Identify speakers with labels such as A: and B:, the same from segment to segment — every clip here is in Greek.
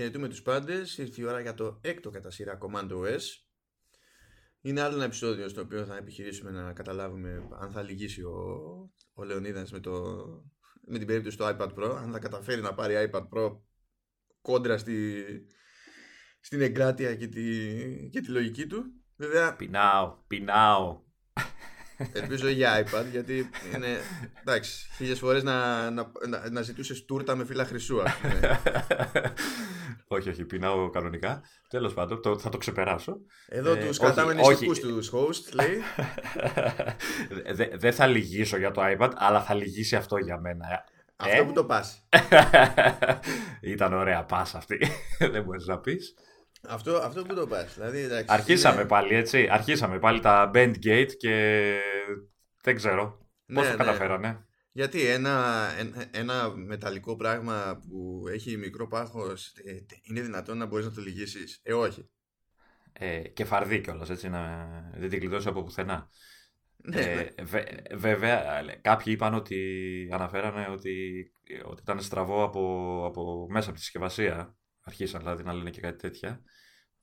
A: Χαιρετούμε τους πάντες. Ήρθε η ώρα για το έκτο κατά σειρά Command OS. Είναι άλλο ένα επεισόδιο στο οποίο θα επιχειρήσουμε να καταλάβουμε αν θα λυγίσει ο, ο Λεωνίδας με, το, με την περίπτωση του iPad Pro. Αν θα καταφέρει να πάρει iPad Pro κόντρα στη, στην εγκράτεια και τη, και τη λογική του. Βέβαια,
B: Πεινάω, πεινάω.
A: Ελπίζω για iPad γιατί είναι. Εντάξει, χίλιες φορές να, να, να, να ζητούσες τούρτα με φύλλα χρυσού, ας πούμε.
B: όχι, όχι, πεινάω κανονικά. Τέλος πάντων, το, θα το ξεπεράσω.
A: Εδώ
B: Ε,
A: τους
B: όχι,
A: κρατάμε
B: όχι.
A: νηστικούς τους host, λέει.
B: Δεν δεν θα λυγίσω για το iPad, αλλά θα λυγίσει αυτό για μένα.
A: Αυτό
B: Ε;
A: που το πας.
B: Ήταν ωραία πάσα αυτή. Δεν μπορείς να πεις.
A: Αυτό, αυτό που το πας. Δηλαδή, εντάξει,
B: Αρχίσαμε
A: είναι-
B: πάλι, έτσι. Αρχίσαμε πάλι τα Bandgate και δεν ξέρω πώς
A: Ναι,
B: το
A: ναι.
B: καταφέρανε.
A: Γιατί ένα, ένα, ένα μεταλλικό πράγμα που έχει μικρό πάχος ε, είναι δυνατόν να μπορείς να το λυγίσεις; Ε, όχι.
B: Ε, και φαρδί κιόλας, έτσι, να δεν την κλειδώσει από πουθενά.
A: Ναι,
B: Ε,
A: ναι.
B: βε- βέβαια, ε, κάποιοι είπαν ότι αναφέρανε ότι, ότι ήταν στραβό από, από μέσα από τη συσκευασία. Αρχίσαν δηλαδή να λένε και κάτι τέτοια.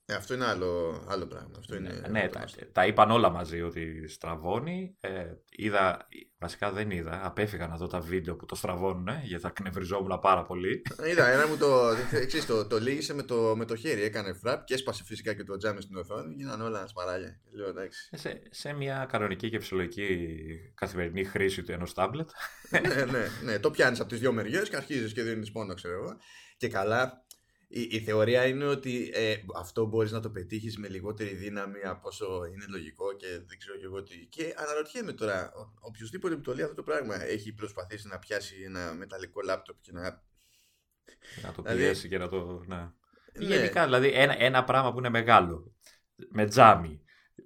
A: Ε, αυτό είναι άλλο, άλλο πράγμα. Αυτό είναι
B: ναι,
A: άλλο
B: τα,
A: γνωστό.
B: τα είπαν όλα μαζί ότι στραβώνει. Ε, είδα, βασικά δεν είδα. Απέφυγα να δω τα βίντεο που το στραβώνουν, γιατί θα κνευριζόμουν πάρα πολύ.
A: Είδα, ένα μου το, εξής, το, το λύγησε με το, με το χέρι. Έκανε φραπ και έσπασε φυσικά και το τζάμι στην οθόνη. Γίνανε όλα σπαράγια. Και Λέω εντάξει.
B: Σε, σε μια κανονική και φυσιολογική καθημερινή χρήση του ενός τάμπλετ.
A: ναι, ναι, ναι. Το πιάνεις από τις δύο μεριές και αρχίζεις και δίνεις πόνο, ξέρω εγώ. Και καλά, η, η θεωρία είναι ότι ε, αυτό μπορείς να το πετύχεις με λιγότερη δύναμη από όσο είναι λογικό και δεν ξέρω και εγώ τι. Και αναρωτιέμαι τώρα, ο- οποιοδήποτε που το λέει αυτό το πράγμα έχει προσπαθήσει να πιάσει ένα μεταλλικό λάπτοπ και να.
B: να το
A: Δηλαδή-
B: πιέσει και να το... Ναι.
A: Ναι.
B: Γενικά, δηλαδή ένα, ένα πράγμα που είναι μεγάλο, με τζάμι,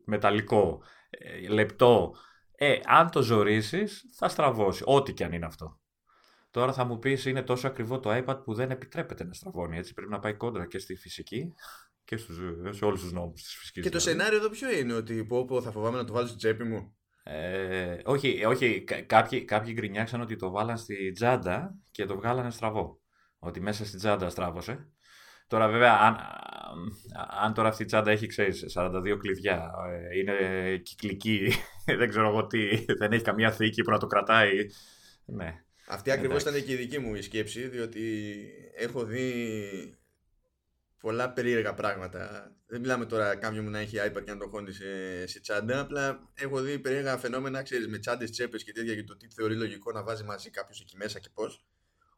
B: μεταλλικό, ε, λεπτό, ε, αν το ζορίσεις θα στραβώσει, ό,τι και αν είναι αυτό. Τώρα θα μου πεις είναι τόσο ακριβό το iPad που δεν επιτρέπεται να στραβώνει, έτσι πρέπει να πάει κόντρα και στη φυσική και στους, σε όλους τους νόμους της φυσικής.
A: Και το
B: δηλαδή.
A: σενάριο εδώ ποιο είναι, ότι πω, πω θα φοβάμαι να το βάλω στην τσέπη μου;
B: Ε, όχι, όχι κα- κάποιοι, κάποιοι γκρινιάξαν ότι το βάλαν στη τσάντα και το βγάλανε στραβό. Ότι μέσα στη τσάντα στράβωσε. Τώρα βέβαια, αν, αν τώρα αυτή η τσάντα έχει, ξέρεις, 42 κλειδιά, ε, είναι κυκλική, δεν ξέρω εγώ τι, δεν έχει καμία θήκη που να το κρατάει. Ναι.
A: Αυτή ακριβώς
B: Εντάξει.
A: ήταν και η δική μου η σκέψη, διότι έχω δει πολλά περίεργα πράγματα. Δεν μιλάμε τώρα κάποιον να έχει iPad και να το χώνει σε, σε τσάντα. Απλά έχω δει περίεργα φαινόμενα, ξέρεις, με τσάντες, τσέπες και τέτοια για το τι θεωρεί λογικό να βάζει μαζί κάποιος εκεί μέσα και πώς.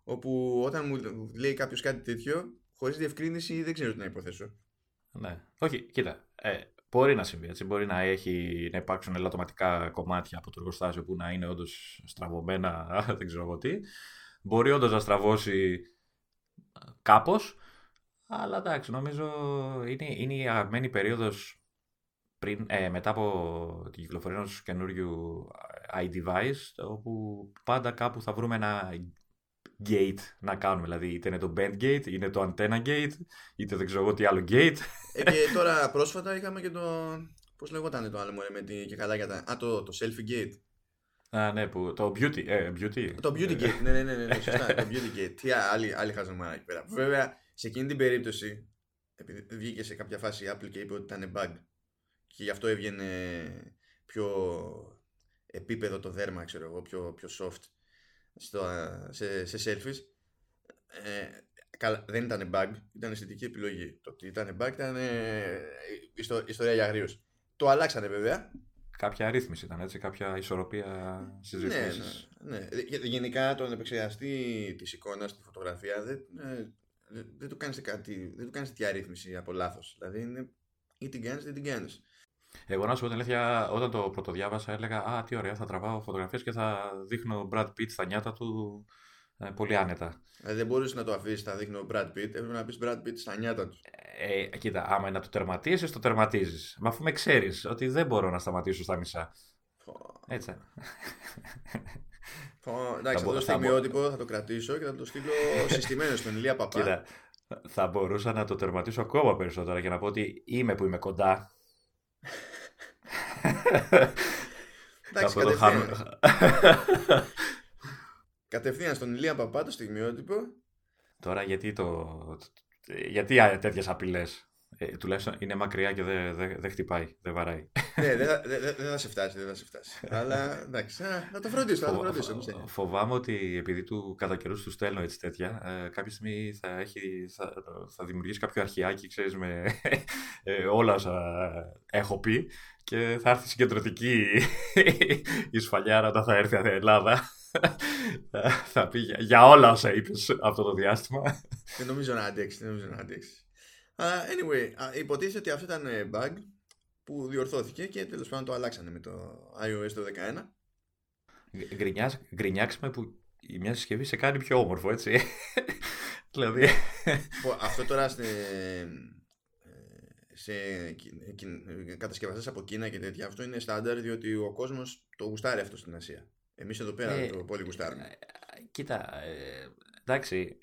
A: Όπου όταν μου λέει κάποιος κάτι τέτοιο, χωρίς διευκρίνηση δεν ξέρω τι να υποθέσω.
B: ναι. Όχι, κοίτα, ε, μπορεί να συμβεί έτσι. Μπορεί να, έχει, να υπάρξουν ελαττωματικά κομμάτια από το εργοστάσιο που να είναι όντως στραβωμένα, δεν ξέρω εγώ τι. Μπορεί όντως να στραβώσει κάπως. Αλλά εντάξει, νομίζω είναι, είναι η αγαπημένη περίοδος πριν, ε, μετά από την κυκλοφορία ενός καινούριου iDevice όπου πάντα κάπου θα βρούμε ένα gate να κάνουμε. Δηλαδή είτε είναι το band gate, είτε το antenna gate, είτε δεν ξέρω εγώ τι άλλο gate.
A: Ε, και τώρα πρόσφατα είχαμε και το. Πώς λεγόταν το άλλο μωρέ με τη και καλά για τα. Α, το, το selfie gate.
B: Α, ναι, που, το beauty. Ε, beauty.
A: Το beauty gate, ναι, ναι, ναι, ναι, ναι, σωστά, το beauty gate. Τι άλλη, άλλη χαζομάρα εκεί πέρα. Βέβαια, σε εκείνη την περίπτωση, επειδή βγήκε σε κάποια φάση η Apple και είπε ότι ήταν bug και γι' αυτό έβγαινε πιο επίπεδο το δέρμα, ξέρω εγώ, πιο, πιο soft στο, σε, σε selfies. Ε, καλά, δεν ήταν bug, ήταν αισθητική επιλογή. Το ότι ήταν bug ήταν ε, ιστο- ιστορία για αγρίους. Το αλλάξανε βέβαια,
B: Κάποια αρρύθμιση ήταν έτσι, κάποια ισορροπία στις
A: ναι,
B: ρυθμίσεις.
A: ναι, ναι. Γε- Γενικά τον επεξεργαστή της εικόνας στη φωτογραφία δεν, ε, δεν, δεν του κάνεις κάτι, δεν του κάνεις τέτοια αρρύθμιση από λάθος. Δηλαδή είναι ή την κάνεις ή την κάνεις.
B: Εγώ να σου πω την αλήθεια, όταν το πρωτοδιάβασα έλεγα Α, τι ωραία, θα τραβάω φωτογραφίες και θα δείχνω Brad Pitt στα νιάτα του ε, πολύ άνετα.
A: Δηλαδή δεν μπορείς να το αφήσεις θα δείχνει ο Brad Pitt, έπρεπε να πεις Brad Pitt στα νιάτα του.
B: Ε, κοίτα, άμα είναι να το τερματίσεις, το τερματίζεις. Μα αφού με ξέρεις ότι δεν μπορώ να σταματήσω στα μισά.
A: Πω,
B: Έτσι.
A: πω, Εντάξει, θα
B: μπο-
A: το
B: θα μπο-
A: στιγμιότυπο, θα το κρατήσω και θα το στείλω συστημένο στον Ηλία Παπά.
B: Κοίτα, θα μπορούσα να το τερματίσω ακόμα περισσότερα και να πω ότι είμαι που είμαι κοντά.
A: Εντάξει,
B: Κάπου εδώ
A: κατευθείαν,
B: χάνω-
A: κατευθείαν στον Ηλία Παπά το στιγμιότυπο.
B: Τώρα γιατί το, γιατί τέτοιες απειλές; Ε, τουλάχιστον είναι μακριά και δεν δε, δε χτυπάει, δεν βαράει.
A: ναι, δεν δε, δε, θα σε φτάσει, δεν θα σε φτάσει. Αλλά εντάξει, να το φροντίσω, να το φροντίσω.
B: Φοβάμαι ότι επειδή του κατά καιρούς του στέλνω έτσι τέτοια, ε, κάποια στιγμή θα, έχει, θα, θα δημιουργήσει κάποιο αρχιάκι, ξέρεις, με ε, όλα όσα έχω πει και θα έρθει συγκεντρωτική η σφαλιάρα όταν θα έρθει η Ελλάδα. θα πει για, για όλα όσα είπες αυτό το διάστημα.
A: Δεν νομίζω να αντέξει, δεν νομίζω να αντέξει. Uh, anyway, υποτίθεται ότι αυτό ήταν ε, bug που διορθώθηκε και τέλος πάντων το αλλάξανε με το iOS το
B: 11. Γκρινιάξαμε που η μια συσκευή σε κάνει πιο όμορφο, έτσι. δηλαδή...
A: αυτό τώρα σε, σε κατασκευαστές από Κίνα και τέτοια, αυτό είναι στάνταρ διότι ο κόσμος το γουστάρει αυτό στην Ασία. Εμείς εδώ πέρα ε, το πολύ γουστάρουμε.
B: Ε, κοίτα, ε, εντάξει,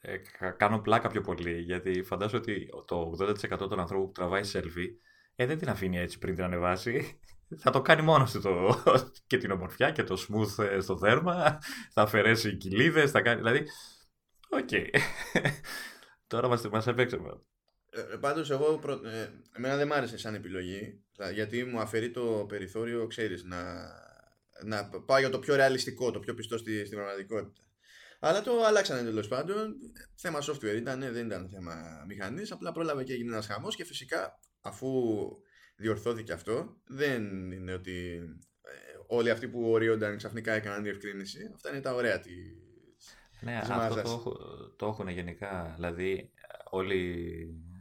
B: ε, κάνω πλάκα πιο πολύ, γιατί φαντάζομαι ότι το 80% των ανθρώπων που τραβάει selfie ε, δεν την αφήνει έτσι πριν την ανεβάσει. Θα το κάνει μόνος του το... και την ομορφιά και το smooth ε, στο δέρμα. Θα αφαιρέσει κηλίδες, θα κάνει. Δηλαδή. Okay. Τώρα μας, μας έπαιξαμε.
A: Ε, πάντως εγώ, προ... ε, εμένα δεν μ' άρεσε σαν επιλογή, γιατί μου αφαιρεί το περιθώριο, ξέρεις, να, να πάω για το πιο ρεαλιστικό, το πιο πιστό στη, στην πραγματικότητα. Αλλά το αλλάξανε τέλος πάντων. Θέμα software ήταν, δεν ήταν θέμα μηχανής. Απλά πρόλαβε και έγινε ένας χαμός και φυσικά αφού διορθώθηκε αυτό, δεν είναι ότι ε, όλοι αυτοί που ορίονταν ξαφνικά έκαναν διευκρίνηση. Αυτά είναι τα ωραία τη.
B: Ναι, αυτό το, το έχουν γενικά. Δηλαδή, όλοι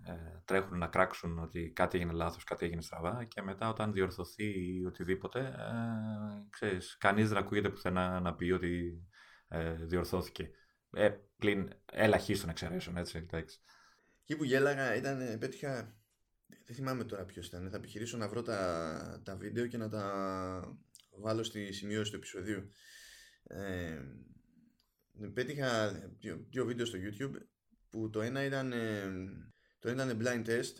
B: ε, τρέχουν να κράξουν ότι κάτι έγινε λάθος, κάτι έγινε στραβά και μετά όταν διορθωθεί οτιδήποτε, ε, ξέρεις, κανείς δεν ακούγεται πουθενά να πει ότι ε, διορθώθηκε. Ε, πλην ελαχίστων εξαιρέσεων, έτσι. Εντάξει.
A: Εκεί που γέλαγα ήταν, πέτυχα, δεν θυμάμαι τώρα ποιος ήταν, θα επιχειρήσω να βρω τα, τα βίντεο και να τα βάλω στη σημείωση του επεισοδίου. Ε, πέτυχα δύο, δύο βίντεο στο YouTube που το ένα ήταν, το ένα ήταν blind test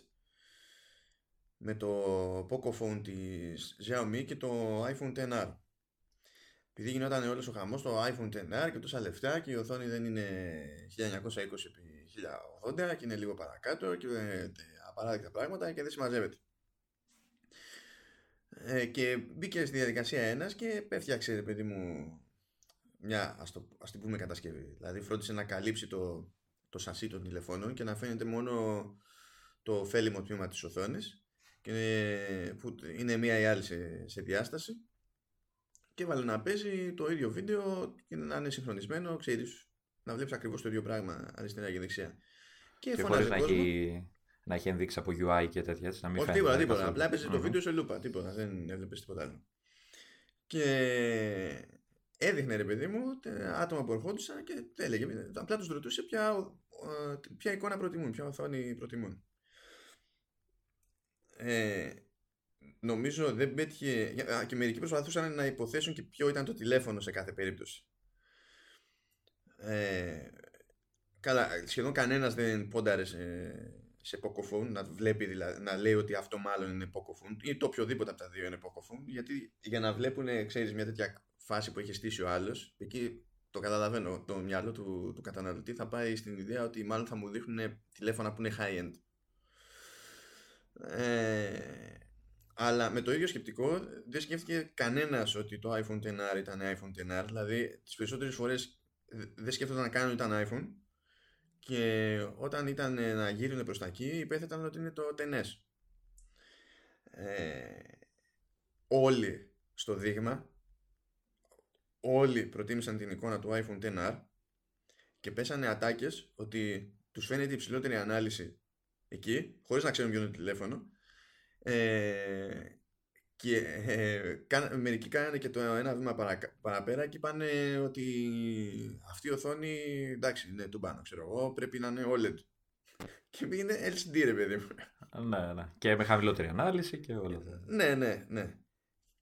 A: με το Pocophone της Xiaomi και το iPhone XR επειδή γινόταν όλος ο χαμός το iPhone XR και τόσα λεφτά και η οθόνη δεν είναι 1920x1080 και είναι λίγο παρακάτω και απαράδεκτα πράγματα και δεν συμμαζεύεται. Ε, και μπήκε στη διαδικασία ένας και έφτιαξε, ρε παιδί μου, μια ας, το, ας την πούμε κατασκευή. Δηλαδή φρόντισε να καλύψει το, το σασί των τηλεφώνων και να φαίνεται μόνο το φέλιμο τμήμα της οθόνης και, που είναι μία ή άλλη σε, σε διάσταση και έβαλε να παίζει το ίδιο βίντεο και να είναι συγχρονισμένο, ξέρεις, να βλέπεις ακριβώς το ίδιο πράγμα αριστερά και δεξιά.
B: Και, και χωρίς να έχει, να έχει ενδείξει από UI και τέτοια, έτσι, να μην
A: Όχι τίποτα, τίποτα. Απλά έπαιζε το βίντεο σε λούπα, τίποτα, δεν έβλεπες τίποτα άλλο. Και έδειχνε ρε παιδί μου άτομα που ερχόντουσαν και έλεγε, απλά τους ρωτούσε ποια, ποια εικόνα προτιμούν, ποια οθόνη προτιμούν. Ε, νομίζω δεν πέτυχε. και μερικοί προσπαθούσαν να υποθέσουν και ποιο ήταν το τηλέφωνο σε κάθε περίπτωση. Ε, καλά, σχεδόν κανένας δεν πόνταρε σε, σε Pocophone να βλέπει δηλαδή, να λέει ότι αυτό μάλλον είναι Pocophone ή το οποιοδήποτε από τα δύο είναι Pocophone γιατί για να βλέπουν ξέρεις, μια τέτοια φάση που έχει στήσει ο άλλος, εκεί το καταλαβαίνω το μυαλό του, του καταναλωτή θα πάει στην ιδέα ότι μάλλον θα μου δείχνουν τηλέφωνα που είναι high end ε, αλλά με το ίδιο σκεπτικό δεν σκέφτηκε κανένας ότι το iPhone XR ήταν iPhone XR. Δηλαδή, τις περισσότερες φορές δεν σκέφτονταν να κάνουν ήταν iPhone και όταν ήταν να γύρουν προς τα εκεί, υπέθεταν ότι είναι το XS. Ε, όλοι στο δείγμα, όλοι προτίμησαν την εικόνα του iPhone XR και πέσανε ατάκες ότι τους φαίνεται υψηλότερη ανάλυση εκεί, χωρίς να ξέρουν ποιο είναι το τηλέφωνο ε, και ε, μερικοί κάνανε και το ένα βήμα παρα, παραπέρα και είπαν ότι αυτή η οθόνη εντάξει είναι του πάνω ξέρω εγώ πρέπει να είναι OLED. Και είναι LCD ρε παιδί μου.
B: Ναι, ναι. και με χαμηλότερη ανάλυση και όλα αυτά.
A: Ναι ναι ναι.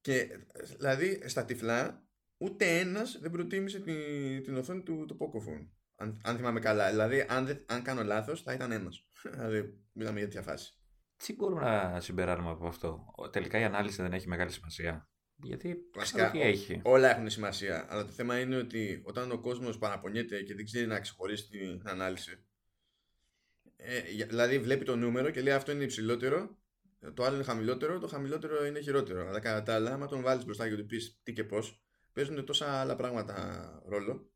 A: Και δηλαδή στα τυφλά ούτε ένας δεν προτίμησε την, την οθόνη του, του Pocophone αν, αν θυμάμαι καλά. Δηλαδή αν, αν κάνω λάθος θα ήταν ένας. Δηλαδή μιλάμε για τέτοια φάση
B: τι μπορούμε να συμπεράνουμε από αυτό; Τελικά η ανάλυση δεν έχει μεγάλη σημασία. Γιατί
A: Βασικά,
B: τι έχει.
A: όλα έχουν σημασία. Αλλά το θέμα είναι ότι όταν ο κόσμος παραπονιέται και δεν ξέρει να ξεχωρίσει την ανάλυση, Ε, δηλαδή βλέπει το νούμερο και λέει αυτό είναι υψηλότερο, το άλλο είναι χαμηλότερο, το χαμηλότερο είναι χειρότερο. Αλλά κατά τα άλλα, άμα τον βάλεις μπροστά και του πεις τι και πώς, παίζουν τόσα άλλα πράγματα ρόλο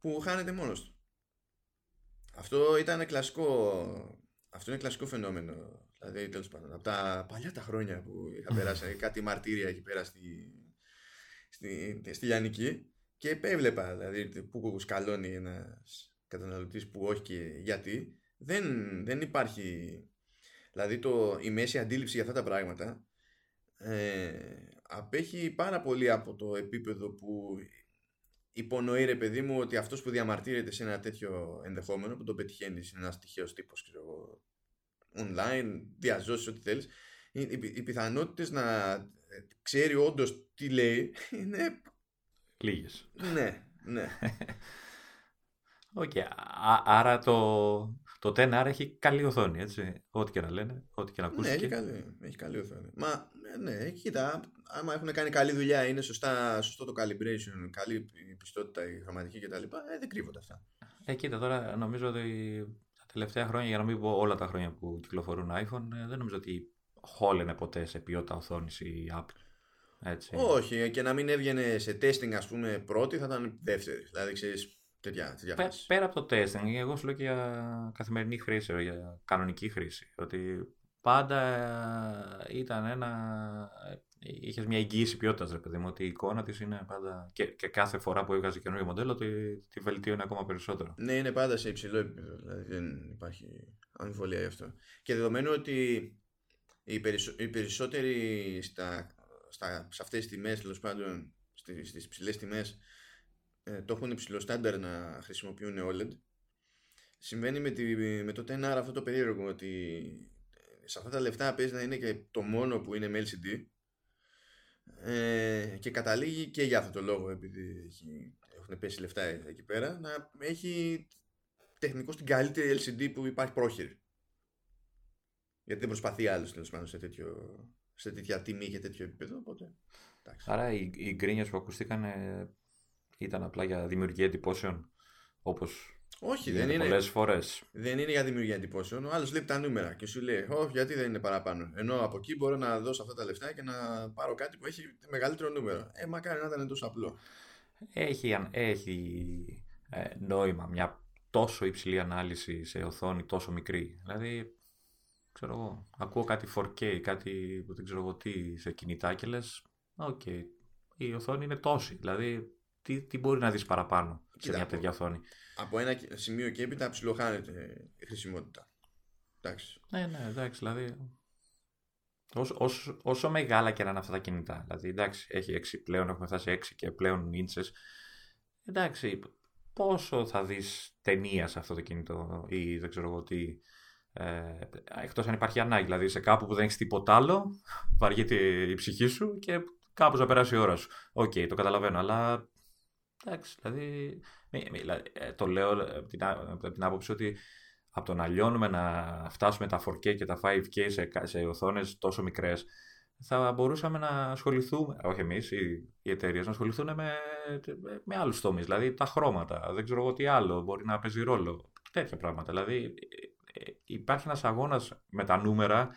A: που χάνεται μόνος του. Αυτό ήταν κλασικό. Αυτό είναι κλασικό φαινόμενο. Δηλαδή, τέλος πάντων, από τα παλιά τα χρόνια που είχα περάσει κάτι μαρτύρια εκεί πέρα στη, στη, στη Λιανική και έβλεπα δηλαδή που σκαλώνει ένας καταναλωτής που όχι και γιατί. Δεν, δεν υπάρχει. Δηλαδή το, η μέση αντίληψη για αυτά τα πράγματα ε, απέχει πάρα πολύ από το επίπεδο που υπονοεί ρε παιδί μου ότι αυτός που διαμαρτύρεται σε ένα τέτοιο ενδεχόμενο που το πετυχαίνει είναι ένας τυχαίος τύπος ξέρω, online, διά ζώσης ό,τι θέλεις οι, οι, οι πιθανότητες να ε, ξέρει όντως τι λέει είναι
B: λίγες
A: ναι, ναι
B: Okay. άρα το, το 10R έχει καλή οθόνη, έτσι. Ό,τι και να λένε, ό,τι και να ακούσει.
A: Ναι, έχει καλή, έχει καλή οθόνη. Μα ναι, κοίτα, άμα έχουν κάνει καλή δουλειά, είναι σωστά, σωστό το calibration, καλή η πιστότητα, η χρωματική κτλ. Ε, δεν κρύβονται αυτά.
B: Ε, κοίτα, τώρα νομίζω ότι τα τελευταία χρόνια, για να μην πω όλα τα χρόνια που κυκλοφορούν iPhone, ε, δεν νομίζω ότι χόλαινε ποτέ σε ποιότητα οθόνης η Apple. Έτσι.
A: Όχι, ε, και να μην έβγαινε σε testing, ας πούμε, πρώτη, θα ήταν δεύτερη. Δηλαδή, ξέρεις, τέτοια, τέτοια
B: Πέ, πέρα από το testing, εγώ σου λέω και για καθημερινή χρήση, για κανονική χρήση. Ότι πάντα ήταν ένα. Είχες μια εγγύηση ποιότητας, ρε παιδί μου, ότι η εικόνα της είναι πάντα. Και, και κάθε φορά που έβγαζε καινούριο μοντέλο, τη, τη βελτίωνε ακόμα περισσότερο.
A: Ναι, είναι πάντα σε υψηλό επίπεδο. Δηλαδή δεν υπάρχει αμφιβολία γι' αυτό. Και δεδομένου ότι οι, περισσο... οι περισσότεροι στα... Στα... σε αυτές τις τιμές, τέλος πάντων στις υψηλές τιμές, ε, το έχουν υψηλό στάνταρ να χρησιμοποιούν OLED. Συμβαίνει με, τη, με το 10R αυτό το περίεργο ότι σε αυτά τα λεφτά παίζει να είναι και το μόνο που είναι με LCD ε, και καταλήγει και για αυτό το λόγο επειδή έχει, έχουν πέσει λεφτά εκεί πέρα να έχει τεχνικό την καλύτερη LCD που υπάρχει πρόχειρη. Γιατί δεν προσπαθεί άλλος τέλος πάντων σε, τέτοιο, σε τέτοια τιμή και τέτοιο επίπεδο οπότε,
B: Άρα οι, οι γκρίνιες που ακούστηκαν ήταν απλά για δημιουργία εντυπώσεων όπως
A: όχι, δεν είναι.
B: Πολλές φορές.
A: Δεν είναι για δημιουργία εντυπώσεων. Ο άλλος βλέπει τα νούμερα και σου λέει: Όχι, γιατί δεν είναι παραπάνω. Ενώ από εκεί μπορώ να δώσω αυτά τα λεφτά και να πάρω κάτι που έχει μεγαλύτερο νούμερο. Ε, μακάρι να ήταν τόσο απλό.
B: Έχει, έχει ε, νόημα μια τόσο υψηλή ανάλυση σε οθόνη τόσο μικρή. Δηλαδή, ξέρω εγώ, ακούω κάτι 4K, κάτι που δεν ξέρω εγώ τι σε κινητά και λες, okay, η οθόνη είναι τόση. Δηλαδή, τι, τι μπορεί να δεις παραπάνω σε μια τέτοια οθόνη;
A: Από ένα σημείο και έπειτα ψιλοχάνεται η χρησιμότητα. Εντάξει.
B: Ναι, ναι, εντάξει, δηλαδή. Όσο, όσο, όσο μεγάλα και να είναι αυτά τα κινητά. Δηλαδή, εντάξει, έχει 6 πλέον, έχουμε φτάσει 6 και πλέον ίντσες. Εντάξει, πόσο θα δεις ταινία σε αυτό το κινητό ή δεν ξέρω εγώ τι. Ε, εκτός αν υπάρχει ανάγκη, δηλαδή σε κάπου που δεν έχεις τίποτα άλλο, βαριέται η ψυχή σου και κάπου θα περάσει η ώρα σου. Okay, το καταλαβαίνω, αλλά εντάξει, δηλαδή ε, το λέω από την, από την άποψη ότι από το να λιώνουμε να φτάσουμε τα 4K και τα 5K σε, σε οθόνες τόσο μικρές, θα μπορούσαμε να ασχοληθούμε, όχι εμείς, οι, οι εταιρείες, να ασχοληθούν με, με άλλους τομείς. Δηλαδή τα χρώματα, δεν ξέρω εγώ τι άλλο μπορεί να παίζει ρόλο. Τέτοια πράγματα. Δηλαδή ε, ε, υπάρχει ένας αγώνας με τα νούμερα,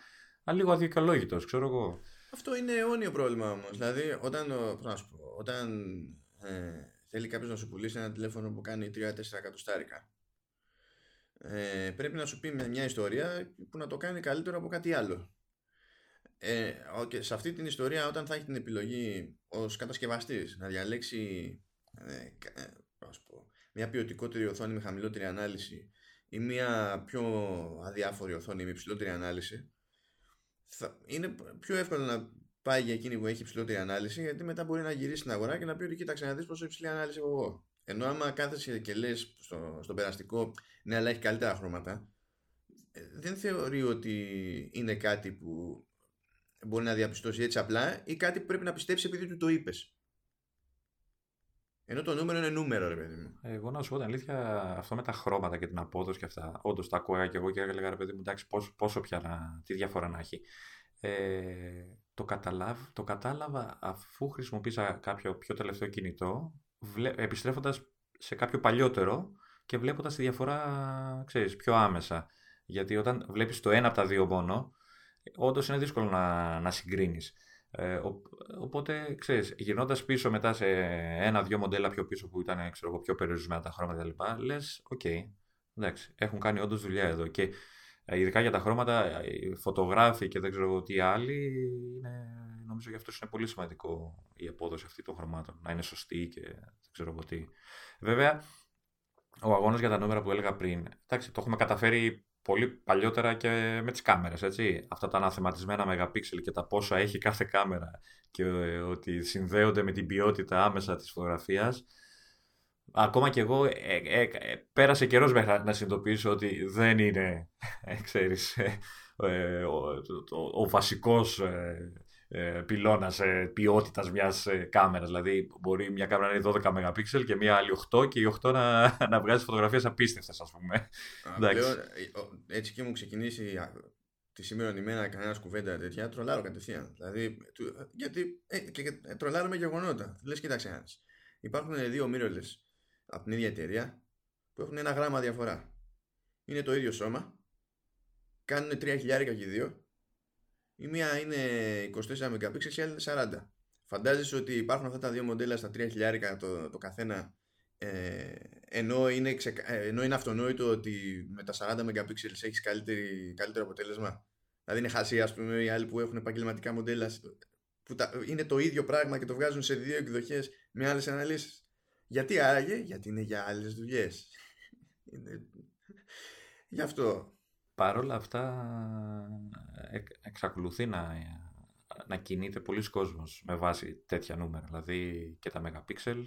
B: αλλά λίγο αδικαιολόγητος, ξέρω εγώ.
A: Αυτό είναι αιώνιο πρόβλημα όμως. Δηλαδή, όταν, να σου πω, όταν ε, θέλει κάποιος να σου πουλήσει ένα τηλέφωνο που κάνει 3-4 εκατοστάρικα. Ε, πρέπει να σου πει μια ιστορία που να το κάνει καλύτερο από κάτι άλλο. Ε, okay, σε αυτή την ιστορία όταν θα έχει την επιλογή ως κατασκευαστής να διαλέξει ε, ε πω, μια ποιοτικότερη οθόνη με χαμηλότερη ανάλυση ή μια πιο αδιάφορη οθόνη με υψηλότερη ανάλυση θα, είναι πιο εύκολο να πάει για εκείνη που έχει υψηλότερη ανάλυση, γιατί μετά μπορεί να γυρίσει στην αγορά και να πει ότι κοίταξε να δεις πόσο υψηλή ανάλυση έχω εγώ. Ενώ άμα κάθεσαι και λες στο, στον περαστικό, ναι, αλλά έχει καλύτερα χρώματα, ε, δεν θεωρεί ότι είναι κάτι που μπορεί να διαπιστώσει έτσι απλά ή κάτι που πρέπει να πιστέψεις επειδή του το είπες. Ενώ το νούμερο είναι νούμερο, ρε παιδί μου.
B: Εγώ να σου πω την αλήθεια, αυτό με τα χρώματα και την απόδοση και αυτά, όντως τα ακούγα και εγώ και έλεγα ρε παιδί μου, εντάξει, πόσο, πόσο πια να, τι διαφορά να έχει. Ε, το, καταλάβ, το κατάλαβα αφού χρησιμοποίησα κάποιο πιο τελευταίο κινητό, βλέ, επιστρέφοντας σε κάποιο παλιότερο και βλέποντας τη διαφορά, ξέρεις, πιο άμεσα. Γιατί όταν βλέπεις το ένα από τα δύο μόνο, όντως είναι δύσκολο να, να συγκρίνεις. Ε, οπότε, ξέρεις, γυρνώντας πίσω μετά σε ένα-δυο μοντέλα πιο πίσω που ήταν ξέρω, πιο περιορισμένα τα χρώματα κτλ. Λες, okay, εντάξει, έχουν κάνει όντως δουλειά εδώ. Και ε, ειδικά για τα χρώματα, οι φωτογράφοι και δεν ξέρω τι άλλοι, είναι, νομίζω για αυτό είναι πολύ σημαντικό η απόδοση αυτή των χρωμάτων, να είναι σωστή και δεν ξέρω τι. Βέβαια, ο αγώνας για τα νούμερα που έλεγα πριν, εντάξει, το έχουμε καταφέρει πολύ παλιότερα και με τις κάμερες, έτσι. Αυτά τα αναθεματισμένα μεγαπίξελ και τα πόσα έχει κάθε κάμερα και ε, ότι συνδέονται με την ποιότητα άμεσα της φωτογραφίας. Ακόμα και εγώ ε, ε, πέρασε καιρός μέχρι να συνειδητοποιήσω ότι δεν είναι, ξέρεις, ο, ο, ο βασικός ε, πυλώνας ε, ποιότητας μιας ε, κάμερας. Δηλαδή, μπορεί μια κάμερα να είναι 12 MP και μια άλλη 8 και η 8 να, να βγάζει φωτογραφίες απίστευτες, ας πούμε.
A: Πλέον, έτσι και μου ξεκινήσει τη σήμερα ημέρα κανένας κουβέντα τέτοια, τρολάρω κατευθείαν. Δηλαδή, γιατί ε, και, τρολάρω με γεγονότα. Λες, κοίταξε Υπάρχουν δύο mirrorless από την ίδια εταιρεία που έχουν ένα γράμμα διαφορά. Είναι το ίδιο σώμα, κάνουν 3 χιλιάρικα και δύο η μία είναι 24 MP και η άλλη είναι 40. Φαντάζεσαι ότι υπάρχουν αυτά τα δύο μοντέλα στα 3.000 το, το καθένα ε, ενώ, είναι ε, ενώ είναι αυτονόητο ότι με τα 40 MP έχεις καλύτερο αποτέλεσμα; Δηλαδή είναι χασί ας πούμε οι άλλοι που έχουν επαγγελματικά μοντέλα που τα, είναι το ίδιο πράγμα και το βγάζουν σε δύο εκδοχές με άλλες αναλύσεις; Γιατί άραγε, γιατί είναι για άλλες δουλειές. είναι... Γι' αυτό
B: Παρ' όλα αυτά εξακολουθεί να, να κινείται πολλοί κόσμος με βάση τέτοια νούμερα. Δηλαδή και τα megapixel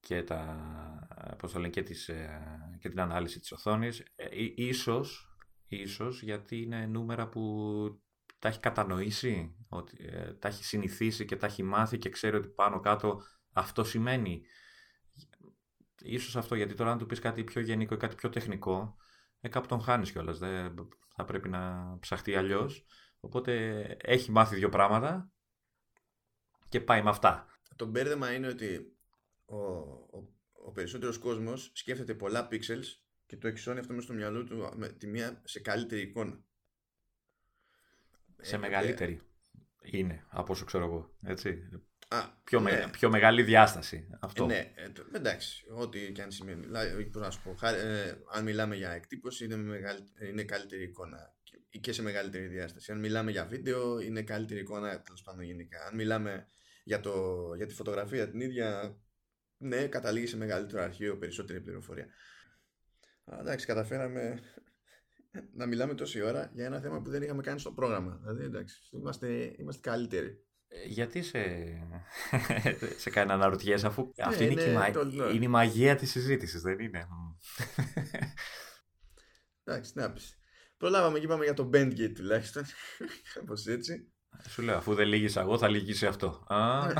B: και, τα, πώς το και, τις, ε, και την ανάλυση της οθόνης. Ε, ίσως, ίσως γιατί είναι νούμερα που τα έχει κατανοήσει, ότι, ε, τα έχει συνηθίσει και τα έχει μάθει και ξέρει ότι πάνω κάτω αυτό σημαίνει. Ίσως αυτό, γιατί τώρα αν του πεις κάτι πιο γενικό ή κάτι πιο τεχνικό, ε, κάπου τον χάνεις κιόλας. Δεν θα πρέπει να ψαχτεί αλλιώς. Οπότε έχει μάθει δύο πράγματα και πάει με αυτά.
A: Το μπέρδεμα είναι ότι ο, ο, ο περισσότερος κόσμος σκέφτεται πολλά pixels και το εξώνει αυτό μέσα στο μυαλό του με τη μία σε καλύτερη εικόνα.
B: Σε ε, μεγαλύτερη ε, είναι από όσο ξέρω εγώ. Έτσι.
A: Α,
B: πιο, ναι. πιο μεγάλη διάσταση. Αυτό.
A: Ναι, ε, εντάξει, ό,τι και αν σημαίνει. Δηλαδή, πώς να σου πω, ε, αν μιλάμε για εκτύπωση, είναι, μεγάλη, είναι καλύτερη εικόνα και σε μεγαλύτερη διάσταση. Αν μιλάμε για βίντεο, είναι καλύτερη εικόνα τέλος πάντων γενικά. Αν μιλάμε για, το, για τη φωτογραφία την ίδια, ναι, καταλήγει σε μεγαλύτερο αρχείο, περισσότερη πληροφορία. Α, εντάξει, καταφέραμε να μιλάμε τόση ώρα για ένα θέμα που δεν είχαμε κάνει στο πρόγραμμα. Δηλαδή, εντάξει, είμαστε, είμαστε καλύτεροι.
B: Ε, γιατί σε, σε κάνει να αναρωτιέσαι αφού ναι, αυτή είναι, είναι, η είναι η μαγεία της συζήτησης, δεν είναι;
A: Εντάξει, να πεις. Προλάβαμε και είπαμε για το Bandgate τουλάχιστον. Κάπως έτσι.
B: Σου λέω, αφού δεν λύγεις εγώ, θα λύγεις αυτό. Ναι.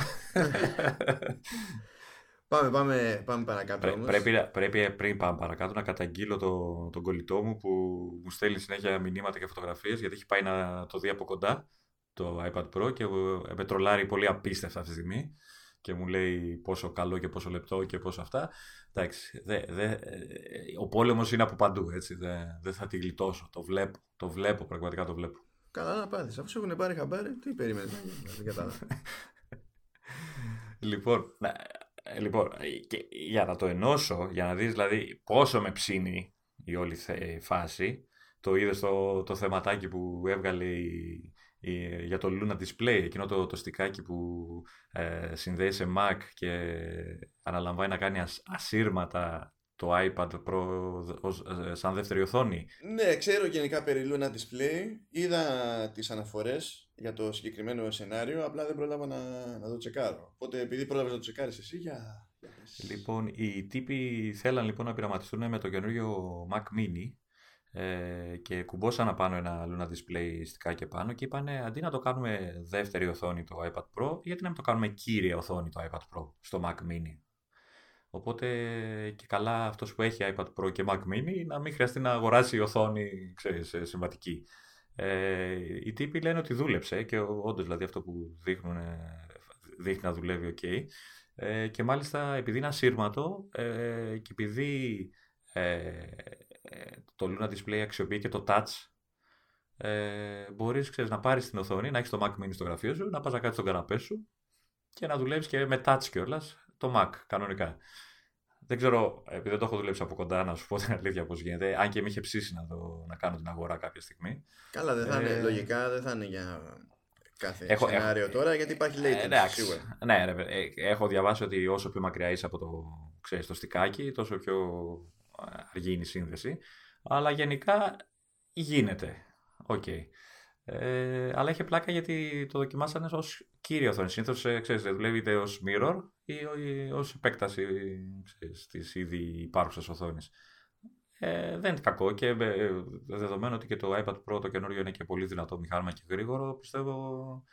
A: πάμε, πάμε, πάμε παρακάτω όμως.
B: Πρέπει, πρέπει πριν πάμε παρακάτω να καταγγείλω το, τον κολλητό μου που μου στέλνει συνέχεια μηνύματα και φωτογραφίες γιατί έχει πάει να το δει από κοντά το iPad Pro και με τρολάρει πολύ απίστευτα αυτή τη στιγμή και μου λέει πόσο καλό και πόσο λεπτό και πόσο αυτά. Εντάξει, δε, δε, ο πόλεμος είναι από παντού, έτσι, δεν δε θα τη γλιτώσω. Το βλέπω, το βλέπω, πραγματικά το βλέπω.
A: Καλά να πάθεις, αφού σου έχουν πάρει χαμπάρι, τι περιμένεις, δεν κατάλαβα.
B: λοιπόν, λοιπόν και για να το ενώσω, για να δεις δηλαδή πόσο με ψήνει η όλη φάση, το είδες το, το θεματάκι που έβγαλε η, για το Luna Display, εκείνο το, το στικάκι που ε, συνδέει σε Mac και αναλαμβάνει να κάνει ασύρματα το iPad Pro ως, ε, σαν δεύτερη οθόνη.
A: Ναι, ξέρω γενικά περί Luna Display. Είδα τις αναφορές για το συγκεκριμένο σενάριο, απλά δεν πρόλαβα να, να το τσεκάρω. Οπότε επειδή πρόλαβες να το τσεκάρεις εσύ, για...
B: Λοιπόν, οι τύποι θέλαν λοιπόν να πειραματιστούν με το καινούριο Mac Mini ε, και κουμπώσαν πάνω ένα Luna Display και πάνω και είπαν αντί να το κάνουμε δεύτερη οθόνη το iPad Pro, γιατί να μην το κάνουμε κύρια οθόνη το iPad Pro στο Mac Mini. Οπότε και καλά αυτός που έχει iPad Pro και Mac Mini να μην χρειαστεί να αγοράσει οθόνη ξέρεις, ε, συμβατική. Ε, οι τύποι λένε ότι δούλεψε και όντως δηλαδή αυτό που δείχνουν δείχνει να δουλεύει ok. Ε, και μάλιστα επειδή είναι ασύρματο ε, και επειδή ε, το Luna Display αξιοποιεί και το touch. Ε, μπορείς ξέρεις, να πάρεις την οθόνη, να έχεις το Mac Mini στο γραφείο σου, να πας να κάτσεις στον καναπέ σου και να δουλεύεις και με touch κιόλας το Mac κανονικά. Δεν ξέρω, επειδή δεν το έχω δουλέψει από κοντά, να σου πω την αλήθεια πώς γίνεται. Αν και με είχε ψήσει να, το, να κάνω την αγορά κάποια στιγμή.
A: Καλά, δεν θα είναι, ε, λογικά δεν θα είναι για κάθε έχω, σενάριο έχω, τώρα, γιατί υπάρχει latency ε, σίγουρα.
B: Ναι, ρε, ε, έχω διαβάσει ότι όσο πιο μακριά είσαι από το, ξέρεις, το στικάκι, τόσο πιο αργή είναι η σύνδεση. Αλλά γενικά γίνεται. OK. Okay. Ε, αλλά είχε πλάκα γιατί το δοκιμάσανε ως κύριο οθόνη. Συνήθως ε, δουλεύει είτε ως mirror ή, ως επέκταση της ήδη υπάρχουσας οθόνης. Ε, δεν είναι κακό και ε, δεδομένου ότι και το iPad Pro το καινούριο είναι και πολύ δυνατό μηχάνημα και γρήγορο, πιστεύω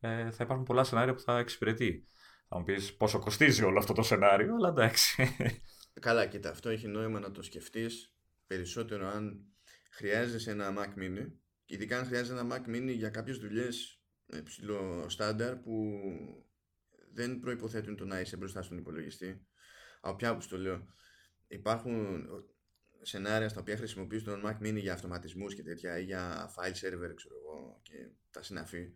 B: ε, θα υπάρχουν πολλά σενάρια που θα εξυπηρετεί. Θα μου πεις πόσο κοστίζει όλο αυτό το σενάριο, αλλά εντάξει.
A: Καλά, κοίτα, αυτό έχει νόημα να το σκεφτείς περισσότερο αν χρειάζεσαι ένα Mac Mini Ειδικά αν χρειάζεται ένα Mac Mini για κάποιες δουλειές ψηλό στάνταρ που δεν προϋποθέτουν το να είσαι μπροστά στον υπολογιστή. Από ποια που το λέω. Υπάρχουν σενάρια στα οποία χρησιμοποιείς τον Mac Mini για αυτοματισμούς και τέτοια ή για file server ξέρω εγώ και τα συναφή.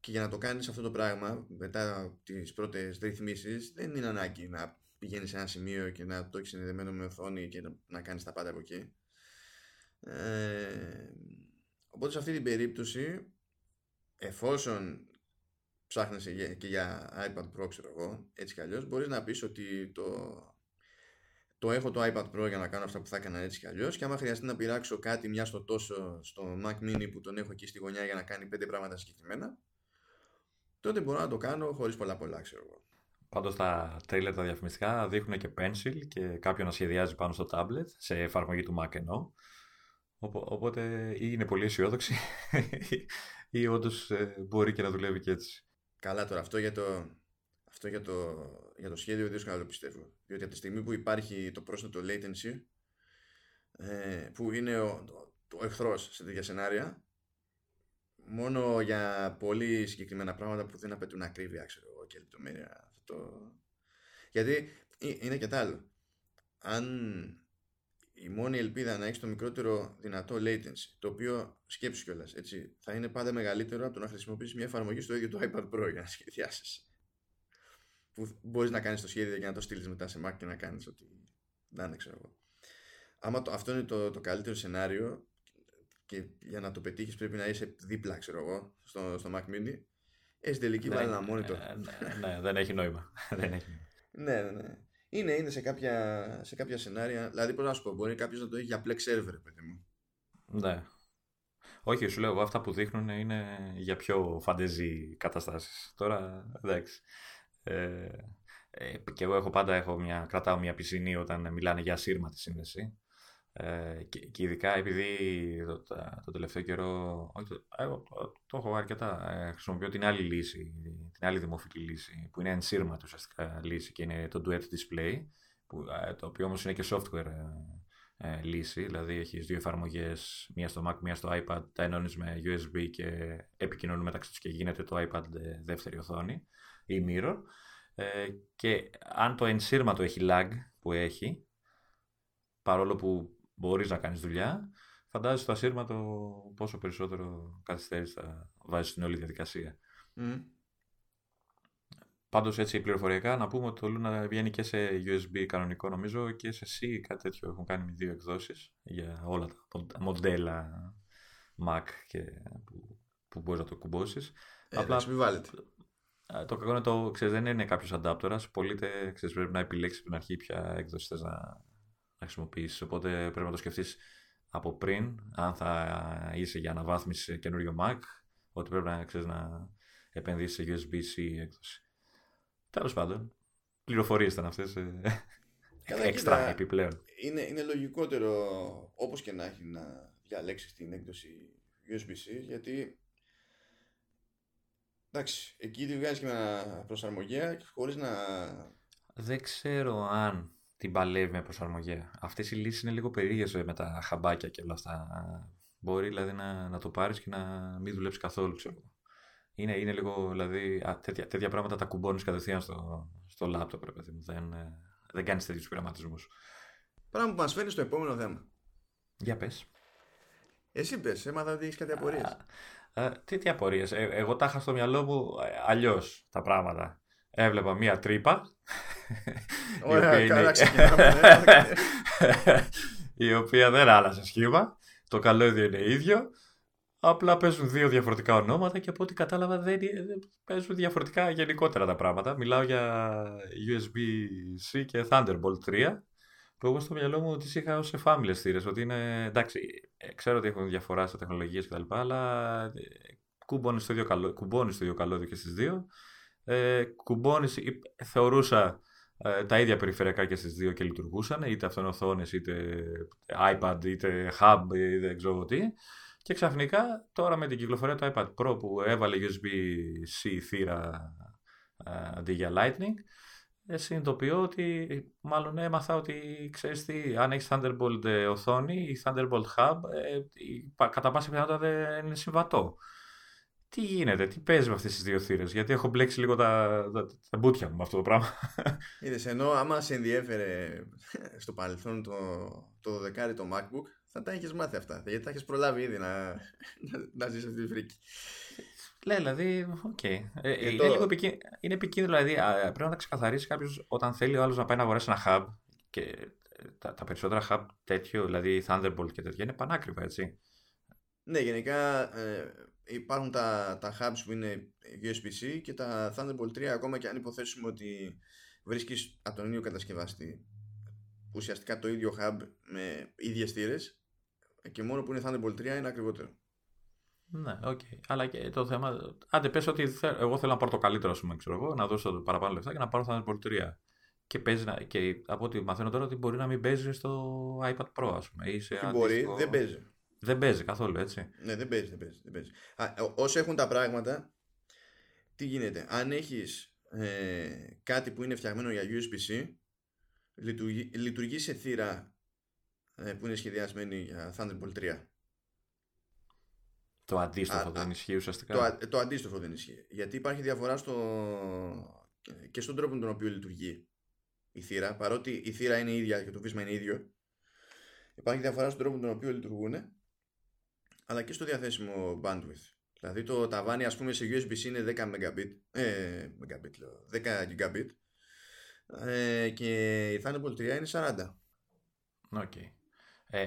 A: Και για να το κάνεις αυτό το πράγμα μετά τις πρώτες ρυθμίσεις δεν είναι ανάγκη να πηγαίνεις σε ένα σημείο και να το έχεις συνδεδεμένο με οθόνη και να κάνεις τα πάντα από εκεί. Ε, Οπότε σε αυτή την περίπτωση, εφόσον ψάχνεσαι και για iPad Pro, ξέρω εγώ, έτσι κι αλλιώς, μπορείς να πεις ότι το, το έχω το iPad Pro για να κάνω αυτά που θα έκανα έτσι κι αλλιώς και άμα χρειαστεί να πειράξω κάτι μια στο τόσο στο Mac Mini που τον έχω εκεί στη γωνιά για να κάνει πέντε πράγματα συγκεκριμένα, τότε μπορώ να το κάνω χωρίς πολλά πολλά, ξέρω εγώ.
B: Πάντως τα τρίλερ τα διαφημιστικά δείχνουν και pencil και κάποιον να σχεδιάζει πάνω στο tablet, σε εφαρμογή του Mac εννοώ, Οπότε ή είναι πολύ αισιόδοξη ή όντως ε, μπορεί και να δουλεύει και έτσι.
A: Καλά τώρα, αυτό για το, αυτό για το, για το σχέδιο δύσκολα το πιστεύω. Διότι από τη στιγμή που υπάρχει το πρόσθετο latency, ε, που είναι ο, το, εχθρός σε τέτοια σενάρια, μόνο για πολύ συγκεκριμένα πράγματα που δεν απαιτούν ακρίβεια, ξέρω εγώ, και λεπτομέρεια. Αυτό... Γιατί είναι και τ' άλλο. Αν η μόνη ελπίδα να έχεις το μικρότερο δυνατό latency, το οποίο σκέψεις κιόλας, έτσι, θα είναι πάντα μεγαλύτερο από το να χρησιμοποιήσεις μια εφαρμογή στο ίδιο το iPad Pro για να σχεδιάσεις. Που μπορείς να κάνεις το σχέδιο και να το στείλεις μετά σε Mac και να κάνεις ότι. Να είναι, ξέρω εγώ. Άμα το, αυτό είναι το, το καλύτερο σενάριο και για να το πετύχεις πρέπει να είσαι δίπλα, ξέρω εγώ, στο, στο Mac Mini. Έχει τελική βάλει ένα monitor.
B: Ναι, ναι, δεν έχει νόημα. δεν έχει.
A: ναι, ναι, ναι. Είναι, είναι σε κάποια, σε κάποια σενάρια. Δηλαδή, πώς να σου πω, μπορεί κάποιος να το έχει για Plex server, παιδί μου.
B: Ναι. Όχι, σου λέω εγώ αυτά που δείχνουν είναι για πιο φαντεζή καταστάσεις. Τώρα, εντάξει. Ε, ε, και εγώ έχω πάντα έχω μια, κρατάω μια πισινή όταν μιλάνε για ασύρματη σύνδεση. Ε, και, και, ειδικά επειδή το, το, τελευταίο καιρό όχι, το, εγώ, το, έχω αρκετά ε, χρησιμοποιώ την άλλη λύση την άλλη δημοφιλή λύση που είναι ενσύρματη ουσιαστικά λύση και είναι το Duet Display που, ε, το οποίο όμως είναι και software ε, ε, λύση δηλαδή έχεις δύο εφαρμογές μία στο Mac, μία στο iPad τα ενώνεις με USB και επικοινωνούν μεταξύ τους και γίνεται το iPad δεύτερη οθόνη ή mirror. Και αν το ενσύρματο έχει lag που έχει παρόλο που μπορείς να κάνεις δουλειά, φαντάζεσαι το ασύρματο πόσο περισσότερο καθυστέρησης θα βάζεις στην όλη διαδικασία. Mm. Πάντως έτσι πληροφοριακά να πούμε ότι το Luna βγαίνει και σε USB κανονικό νομίζω και σε C κάτι τέτοιο έχουν κάνει δύο εκδόσεις για όλα τα μοντέλα Mac και που, που μπορείς να το κουμπώσεις.
A: Ε, Απλά
B: το κακό είναι το, ξέρεις, δεν είναι κάποιος αντάπτορας, πωλείται, ξέρεις, πρέπει να επιλέξεις από την αρχή ποια έκδοση θες να, να χρησιμοποιήσεις. Οπότε πρέπει να το σκεφτείς από πριν, αν θα είσαι για αναβάθμιση σε καινούριο Mac, ότι πρέπει να, ξέρεις, να επενδύσεις σε USB-C έκδοση. Τέλος πάντων, πληροφορίες ήταν αυτές. Εξτρά επιπλέον.
A: Είναι, είναι λογικότερο όπως και να έχει να διαλέξεις την έκδοση USB-C γιατί εντάξει, εκεί τη βγάζεις και με προσαρμογέα χωρίς να.
B: Δεν ξέρω αν την παλεύει με προσαρμογέ. Αυτές οι λύσεις είναι λίγο περίεργες με τα χαμπάκια και όλα αυτά. Μπορεί δηλαδή να, να το πάρεις και να μην δουλέψεις καθόλου, ξέρω είναι, είναι λίγο, δηλαδή, α, τέτοια, τέτοια πράγματα τα κουμπώνεις κατευθείαν στο, στο λάπτοπ, ρε παιδί μου. Δεν, ε, δεν κάνεις τέτοιους πειραματισμούς.
A: Πράγμα που μας φέρνει στο επόμενο θέμα.
B: Για πες.
A: Εσύ πες, έμαθα ότι έχεις κάτι απορίες.
B: Ε, τι, τι απορίες. Ε, εγώ τα είχα στο μυαλό μου αλλιώς τα πράγματα. Έβλεπα μία τρύπα.
A: Ωραία, καλά ξεκινάμε. ναι.
B: η οποία δεν άλλασε σχήμα. Το καλώδιο είναι ίδιο. Απλά παίζουν δύο διαφορετικά ονόματα και από ό,τι κατάλαβα δεν δεν παίζουν διαφορετικά γενικότερα τα πράγματα. Μιλάω για USB-C και Thunderbolt 3 που εγώ στο μυαλό μου τις είχα ως εφάμιλες θύρες, ότι είναι, εντάξει, ε, ξέρω ότι έχουν διαφορά στα τεχνολογίες κτλ, αλλά ε, κουμπώνεις το ίδιο, καλώ, κουμπώνεις το ίδιο καλώδιο και στις δύο, ε, κουμπώνεις, ε, θεωρούσα ε, τα ίδια περιφερειακά και στις δύο και λειτουργούσαν, είτε αυτονοθόνες, είτε iPad, είτε hub, είτε δεν ξέρω τι. Και ξαφνικά τώρα με την κυκλοφορία του iPad Pro που έβαλε USB-C θύρα ε, αντί για Lightning, ε, συνειδητοποιώ ότι μάλλον έμαθα ότι ξέρεις τι, αν έχεις Thunderbolt ε, οθόνη ή Thunderbolt Hub, ε, η- πα- κατά πάσα πιθανότητα δεν είναι συμβατό. Τι γίνεται, τι παίζει με αυτές τις δύο θύρες, γιατί έχω μπλέξει λίγο τα, τα, τα μπούτια μου με αυτό το πράγμα.
A: Είδες, ενώ άμα σε ενδιέφερε στο παρελθόν το, το 12 το MacBook, θα τα έχεις μάθει αυτά. Γιατί τα έχεις προλάβει ήδη να, να, να ζεις αυτή τη φρίκη.
B: Λέει, δηλαδή, οκ. Ε, είναι,
A: το-
B: λίγο επικίνδυνο, είναι επικίνδυνο, δηλαδή α, πρέπει να τα ξεκαθαρίσει κάποιος όταν θέλει ο άλλος να πάει να αγοράσει ένα hub. Και ε, τα, τα περισσότερα hub τέτοιο, δηλαδή Thunderbolt και τέτοια, είναι πανάκριβα, έτσι.
A: Ναι, γενικά ε, υπάρχουν τα, τα hubs που είναι USB-C και τα Thunderbolt 3 ακόμα και αν υποθέσουμε ότι βρίσκεις από τον ίδιο κατασκευαστή ουσιαστικά το ίδιο hub με ίδιες θύρες και μόνο που είναι Thunderbolt 3 είναι ακριβότερο.
B: Ναι, οκ. Αλλά και το θέμα. Άντε, πες ότι θε- εγώ θέλω να πάρω το καλύτερο, ας πούμε, ξέρω εγώ, να δώσω παραπάνω λεφτά και να πάρω Thunderbolt 3. Και, παίζει να, και από ό,τι μαθαίνω τώρα ότι μπορεί να μην παίζει στο iPad Pro, ας πούμε. Ή σε
A: Τι μπορεί,
B: αντίστοιχο-
A: δεν παίζει.
B: Δεν παίζει καθόλου, έτσι.
A: Ναι, δεν παίζει, δεν παίζει. Δεν παίζει. Α, ό- όσο έχουν τα πράγματα, τι γίνεται. Αν έχεις ε, κάτι που είναι φτιαγμένο για USB-C, λειτουργεί, λειτουργεί σε θύρα ε, που είναι σχεδιασμένη για Thunderbolt 3.
B: Το αντίστοιχο
A: Α,
B: δεν
A: α,
B: ισχύει ουσιαστικά.
A: Το, α- το αντίστοιχο δεν ισχύει. Γιατί υπάρχει διαφορά στο, και στον τρόπο με τον οποίο λειτουργεί η θύρα. Παρότι η θύρα είναι ίδια και το βίσμα είναι ίδιο, υπάρχει διαφορά στον τρόπο με τον οποίο λειτουργούν, αλλά και στο διαθέσιμο bandwidth. Δηλαδή το ταβάνι ας πούμε σε USB-C είναι 10 Mbit, ε, Megabit λέω, 10 Gigabit ε, και η Thunderbolt 3 είναι 40.
B: Οκ. Ε,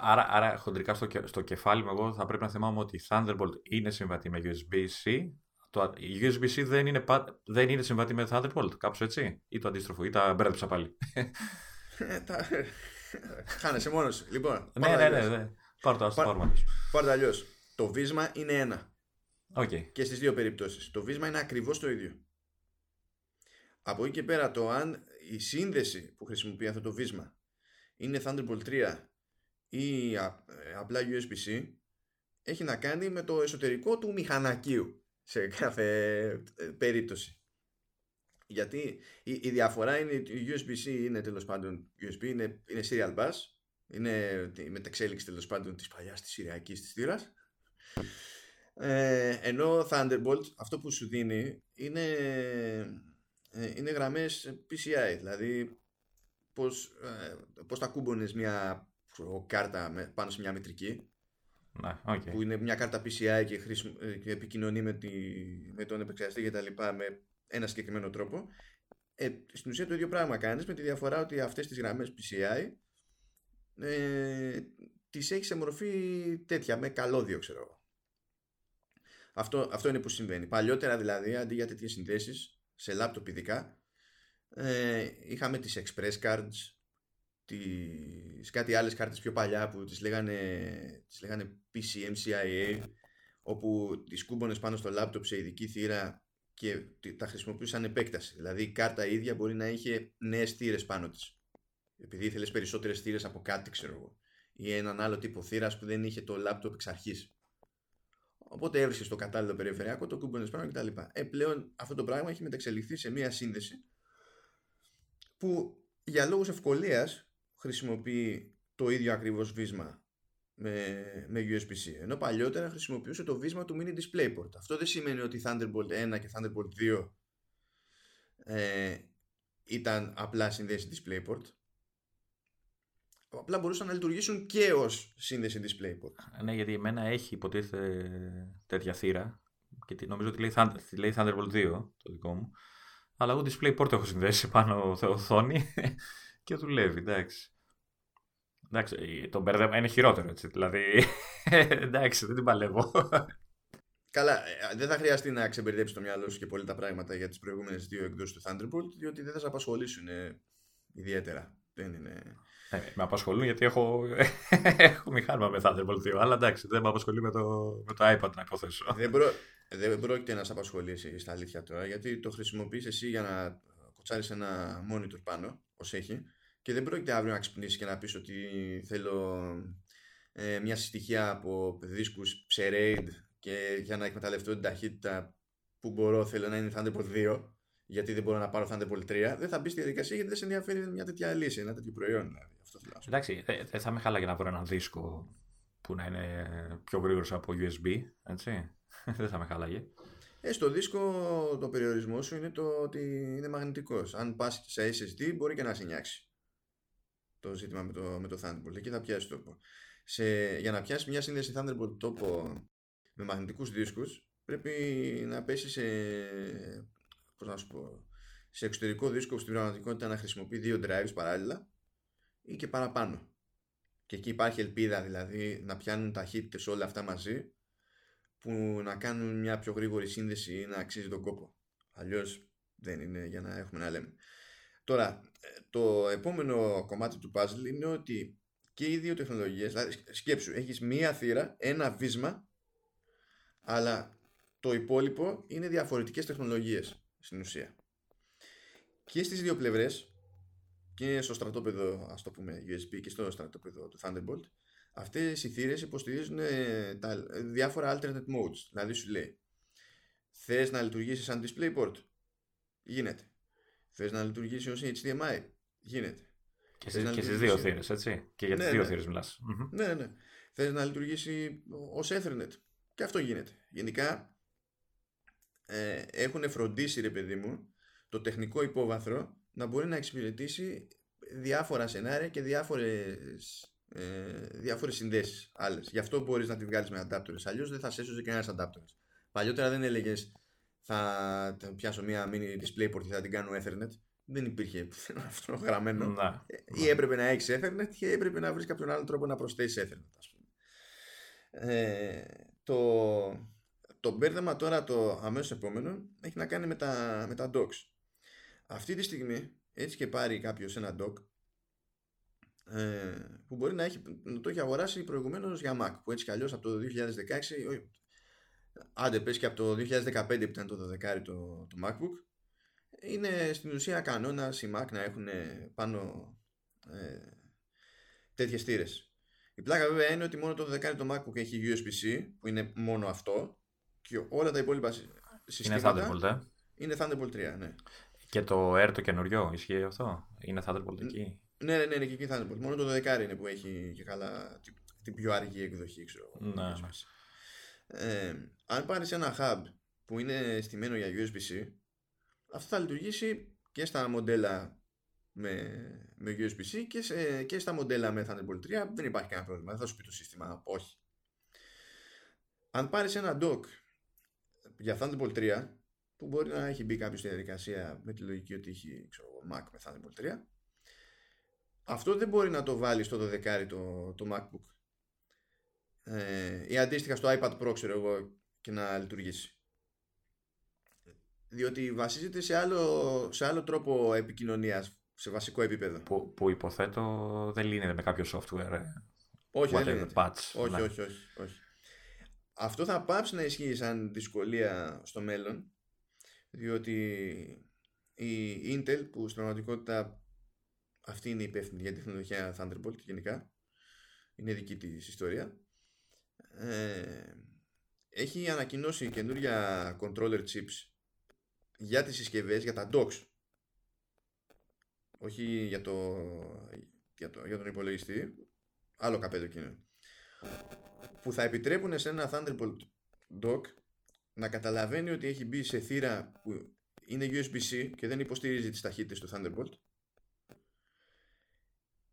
B: άρα, άρα, χοντρικά στο, και- στο κεφάλι μου, εγώ θα πρέπει να θυμάμαι ότι η Thunderbolt είναι συμβατή με USB-C. Το, η USB-C δεν είναι, πα- δεν είναι συμβατή με Thunderbolt, κάπως έτσι. Ή το αντίστροφο, ή τα μπέρδεψα πάλι.
A: Ε, τα- Χάνεσαι μόνος σου. Λοιπόν,
B: ναι,
A: πάρ' το
B: ναι, ναι,
A: αλλιώς.
B: ναι. Πάρ' το, ας το
A: Πα-
B: πάρουμε αλλιώς.
A: Πάρ' το αλλιώς. Το βίσμα είναι ένα.
B: Οκ.
A: και στις δύο περιπτώσεις. Το βίσμα είναι ακριβώς το ίδιο. Από εκεί και πέρα το αν η σύνδεση που χρησιμοποιεί αυτό το βίσμα είναι Thunderbolt 3 ή α- ε, απλά USB-C έχει να κάνει με το εσωτερικό του μηχανακίου σε κάθε ε, περίπτωση. Γιατί η, η διαφορά είναι ότι η USB-C είναι τέλος πάντων USB, είναι, είναι serial bus, είναι η μεταξέλιξη τέλος πάντων της παλιάς της συριακής της θύρας ε, ενώ Thunderbolt αυτό που σου δίνει είναι, ε, είναι γραμμές PCI δηλαδή πως, ε, πως θα κούμπωνες μια ξέρω, κάρτα με- πάνω σε μια μητρική
B: Ναι, οκ.
A: που είναι μια κάρτα PCI και, χρησιμο- ε, και επικοινωνεί με, τη, με τον επεξεργαστή και τα λοιπά με ένα συγκεκριμένο τρόπο ε, στην ουσία το ίδιο πράγμα κάνεις με τη διαφορά ότι αυτές τις γραμμές PCI ε, τις έχεις σε μορφή τέτοια με καλώδιο ξέρω εγώ αυτό, αυτό είναι που συμβαίνει παλιότερα δηλαδή αντί για τέτοιες συνδέσεις σε λάπτοπ ειδικά ε, είχαμε τις express cards τις κάτι άλλες κάρτες πιο παλιά που τις λέγανε, τις λέγανε PCMCIA όπου τις κούμπονες πάνω στο λάπτοπ σε ειδική θύρα και τι- τα χρησιμοποιούσαν επέκταση. Δηλαδή η κάρτα ίδια μπορεί να είχε νέες θύρες πάνω της. Επειδή ήθελες περισσότερες θύρες από κάτι ξέρω εγώ. Ή έναν άλλο τύπο θύρας που δεν είχε το λάπτοπ εξ αρχής. Οπότε έβρισκε το κατάλληλο περιφερειακό, το κούμπονες πάνω κτλ. Ε, πλέον αυτό το πράγμα έχει μεταξελιχθεί σε μία σύνδεση που για λόγους ευκολίας χρησιμοποιεί το ίδιο ακριβώς βίσμα με, με USB-C. Ενώ παλιότερα χρησιμοποιούσε το βίσμα του mini DisplayPort. Αυτό δεν σημαίνει ότι Thunderbolt 1 και Thunderbolt 2 ε, ήταν απλά συνδέσει DisplayPort. Απλά μπορούσαν να λειτουργήσουν και ως σύνδεση DisplayPort.
B: Ναι, γιατί εμένα έχει υποτίθεται τέτοια θύρα και νομίζω ότι λέει, Thunder, λέει Thunderbolt 2 το δικό μου. Αλλά εγώ DisplayPort έχω συνδέσει πάνω οθόνη και δουλεύει, εντάξει. Εντάξει, το μπέρδεμα είναι χειρότερο έτσι. Δηλαδή, εντάξει, δεν την παλεύω.
A: Καλά, ε, δεν θα χρειαστεί να ξεμπερδέψει το μυαλό σου και πολύ τα πράγματα για τις προηγούμενες δύο εκδόσεις του Thunderbolt, διότι δεν θα σε απασχολήσουν ε, ιδιαίτερα. Δεν είναι...
B: Ε, με απασχολούν γιατί έχω, έχω μηχάνημα με Thunderbolt 2, αλλά εντάξει, δεν με απασχολεί με το, με το iPad να υποθέσω.
A: Δεν, προ... δεν πρόκειται να σε απασχολήσει στα αλήθεια τώρα, γιατί το χρησιμοποιείς εσύ για να κοτσάρεις ένα monitor πάνω, ως έχει, και δεν πρόκειται αύριο να ξυπνήσεις και να πεις ότι θέλω ε, μια συστοιχεία από δίσκους σε RAID και για να εκμεταλλευτώ την ταχύτητα που μπορώ θέλω να είναι Thunderbolt 2 γιατί δεν μπορώ να πάρω Thunderbolt 3 δεν θα μπει στη διαδικασία γιατί δεν σε ενδιαφέρει μια τέτοια λύση, ένα τέτοιο προϊόν δηλαδή. Αυτό θέλω
B: Εντάξει, δεν θα με χάλαγε να βρω ένα δίσκο που να είναι πιο γρήγορος από USB, έτσι. δεν θα με χάλαγε.
A: Ε, στο δίσκο το περιορισμό σου είναι το ότι είναι μαγνητικός. Αν πας σε SSD μπορεί και να σε νιάξει το ζήτημα με το, με το Thunderbolt. Εκεί θα πιάσει τόπο. Σε, για να πιάσεις μια σύνδεση Thunderbolt τόπο με μαγνητικούς δίσκους πρέπει να πέσει σε, πώς να σου πω, σε εξωτερικό δίσκο στην πραγματικότητα να χρησιμοποιεί δύο drives παράλληλα ή και παραπάνω. Και εκεί υπάρχει ελπίδα δηλαδή να πιάνουν ταχύτητε όλα αυτά μαζί που να κάνουν μια πιο γρήγορη σύνδεση ή να αξίζει τον κόπο. Αλλιώς δεν είναι για να έχουμε να λέμε. Τώρα, το επόμενο κομμάτι του puzzle είναι ότι και οι δύο τεχνολογίες, δηλαδή σκέψου, έχεις μία θύρα, ένα βίσμα, αλλά το υπόλοιπο είναι διαφορετικές τεχνολογίες στην ουσία. Και στις δύο πλευρές, και στο στρατόπεδο, ας το πούμε, USB και στο στρατόπεδο του Thunderbolt, αυτές οι θύρες υποστηρίζουν ε, τα διάφορα alternate modes. Δηλαδή σου λέει, θες να λειτουργήσεις σαν DisplayPort, γίνεται. Θες να λειτουργήσεις ως HDMI, Γίνεται.
B: Και, σε, και στις δύο θύρες, έτσι. Και για τις ναι, δύο ναι. θύρες μιλάς.
A: Ναι, ναι. Θες να λειτουργήσει ως Ethernet. Και αυτό γίνεται. Γενικά ε, έχουν φροντίσει, ρε παιδί μου, το τεχνικό υπόβαθρο να μπορεί να εξυπηρετήσει διάφορα σενάρια και διάφορες, ε, διάφορες συνδέσεις άλλες. Γι' αυτό μπορείς να τη βγάλεις με adapters. Αλλιώς δεν θα σε έσωζε κανένας adapters. Παλιότερα δεν έλεγες θα πιάσω μια mini DisplayPort και θα την κάνω Ethernet δεν υπήρχε αυτό γραμμένο. Να, ε, ή έπρεπε να έχεις Ethernet ή έπρεπε να βρεις κάποιον άλλο τρόπο να προσθέσεις Ethernet, ας πούμε. Ε, το, το μπέρδεμα τώρα το αμέσως επόμενο έχει να κάνει με τα, με τα docks. Αυτή τη στιγμή έτσι και πάρει κάποιος ένα dock ε, που μπορεί να, έχει, να το έχει αγοράσει προηγουμένως για Mac που έτσι κι αλλιώς από το 2016 άντε πες και από το 2015 που ήταν το 12 το, το MacBook είναι στην ουσία κανόνας οι Mac να έχουν πάνω ε, τέτοιες θύρες. Η πλάκα βέβαια είναι ότι μόνο το 12 το MacBook έχει USB-C που είναι μόνο αυτό και όλα τα υπόλοιπα συστήματα
B: είναι Thunderbolt, ε;
A: είναι Thunderbolt 3, ναι.
B: Και το Air το καινούριο, ισχύει αυτό, είναι Thunderbolt εκεί;
A: Ναι, ναι, ναι, είναι και εκεί Thunderbolt. Μόνο το 12 είναι που έχει και καλά την πιο αργή εκδοχή, ξέρω.
B: Ναι.
A: Ε, αν πάρεις ένα hub που είναι στημένο για USB-C αυτό θα λειτουργήσει και στα μοντέλα με, με USB-C και, σε, και στα μοντέλα με Thunderbolt 3 δεν υπάρχει κανένα πρόβλημα, δεν θα σου πει το σύστημα όχι. Αν πάρεις ένα dock για Thunderbolt 3 που μπορεί να έχει μπει κάποιος στη διαδικασία με τη λογική ότι έχει ξέρω, Mac με Thunderbolt 3 αυτό δεν μπορεί να το βάλει στο 12 το, το MacBook ε, ή αντίστοιχα στο iPad Pro ξέρω εγώ και να λειτουργήσει διότι βασίζεται σε άλλο, σε άλλο τρόπο επικοινωνίας σε βασικό επίπεδο.
B: Που, που υποθέτω δεν λύνεται με κάποιο software. Ε.
A: Όχι, δεν Patch, όχι, όχι, όχι, όχι. Αυτό θα πάψει να ισχύει σαν δυσκολία στο μέλλον διότι η Intel που στην πραγματικότητα αυτή είναι υπεύθυνη για τη τεχνολογία Thunderbolt γενικά είναι δική της ιστορία ε, έχει ανακοινώσει καινούρια controller chips για τις συσκευές, για τα docks. Όχι για, το, για, το, για τον υπολογιστή άλλο καπέλο εκείνο που θα επιτρέπουν σε ένα Thunderbolt dock να καταλαβαίνει ότι έχει μπει σε θύρα που είναι USB-C και δεν υποστηρίζει τις ταχύτητες του Thunderbolt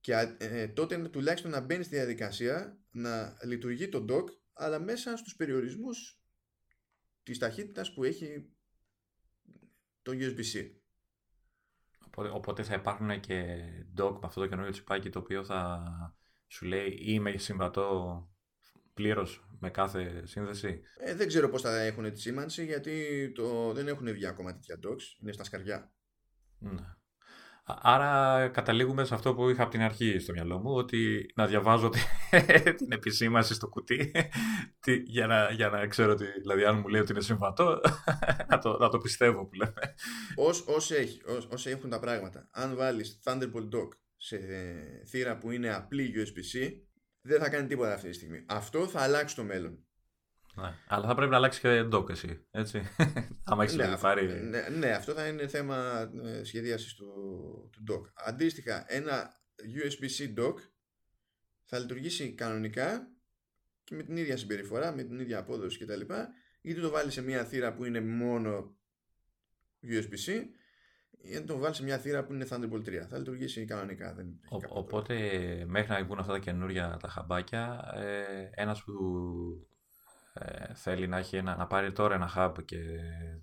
A: και ε, τότε τουλάχιστον να μπαίνει στη διαδικασία να λειτουργεί το dock αλλά μέσα στους περιορισμούς της ταχύτητας που έχει το USB-C.
B: Οπότε, οπότε θα υπάρχουν και dock με αυτό το καινούριο τσιπάκι το οποίο θα σου λέει είμαι συμβατό πλήρως με κάθε σύνδεση.
A: Ε, δεν ξέρω πώς θα έχουν τη σήμανση γιατί το, δεν έχουν βγει ακόμα τέτοια docks, είναι στα σκαριά.
B: Ναι. Άρα καταλήγουμε σε αυτό που είχα από την αρχή στο μυαλό μου, ότι να διαβάζω την επισήμαση στο κουτί για, να, για να ξέρω ότι, δηλαδή αν μου λέει ότι είναι συμβατό, να το, να το πιστεύω που λέμε.
A: Όσοι έχει, έχουν τα πράγματα, αν βάλεις Thunderbolt Dock σε θύρα που είναι απλή USB-C, δεν θα κάνει τίποτα αυτή τη στιγμή. Αυτό θα αλλάξει το μέλλον.
B: Ναι. Αλλά θα πρέπει να αλλάξει και dock εσύ, έτσι. Άμα έχεις
A: ναι, πάρει... ναι, ναι, αυτό θα είναι θέμα ε, σχεδίασης του, του dock. Αντίστοιχα, ένα USB-C dock θα λειτουργήσει κανονικά και με την ίδια συμπεριφορά, με την ίδια απόδοση κτλ. Είτε το βάλει σε μια θύρα που είναι μόνο USB-C ή το βάλεις σε μια θύρα που είναι Thunderbolt 3. Θα λειτουργήσει κανονικά. Δεν
B: Ο, οπότε μέχρι να βγουν αυτά τα καινούργια τα χαμπάκια, ε, ένας που ε, θέλει να, έχει ένα, να πάρει τώρα ένα hub και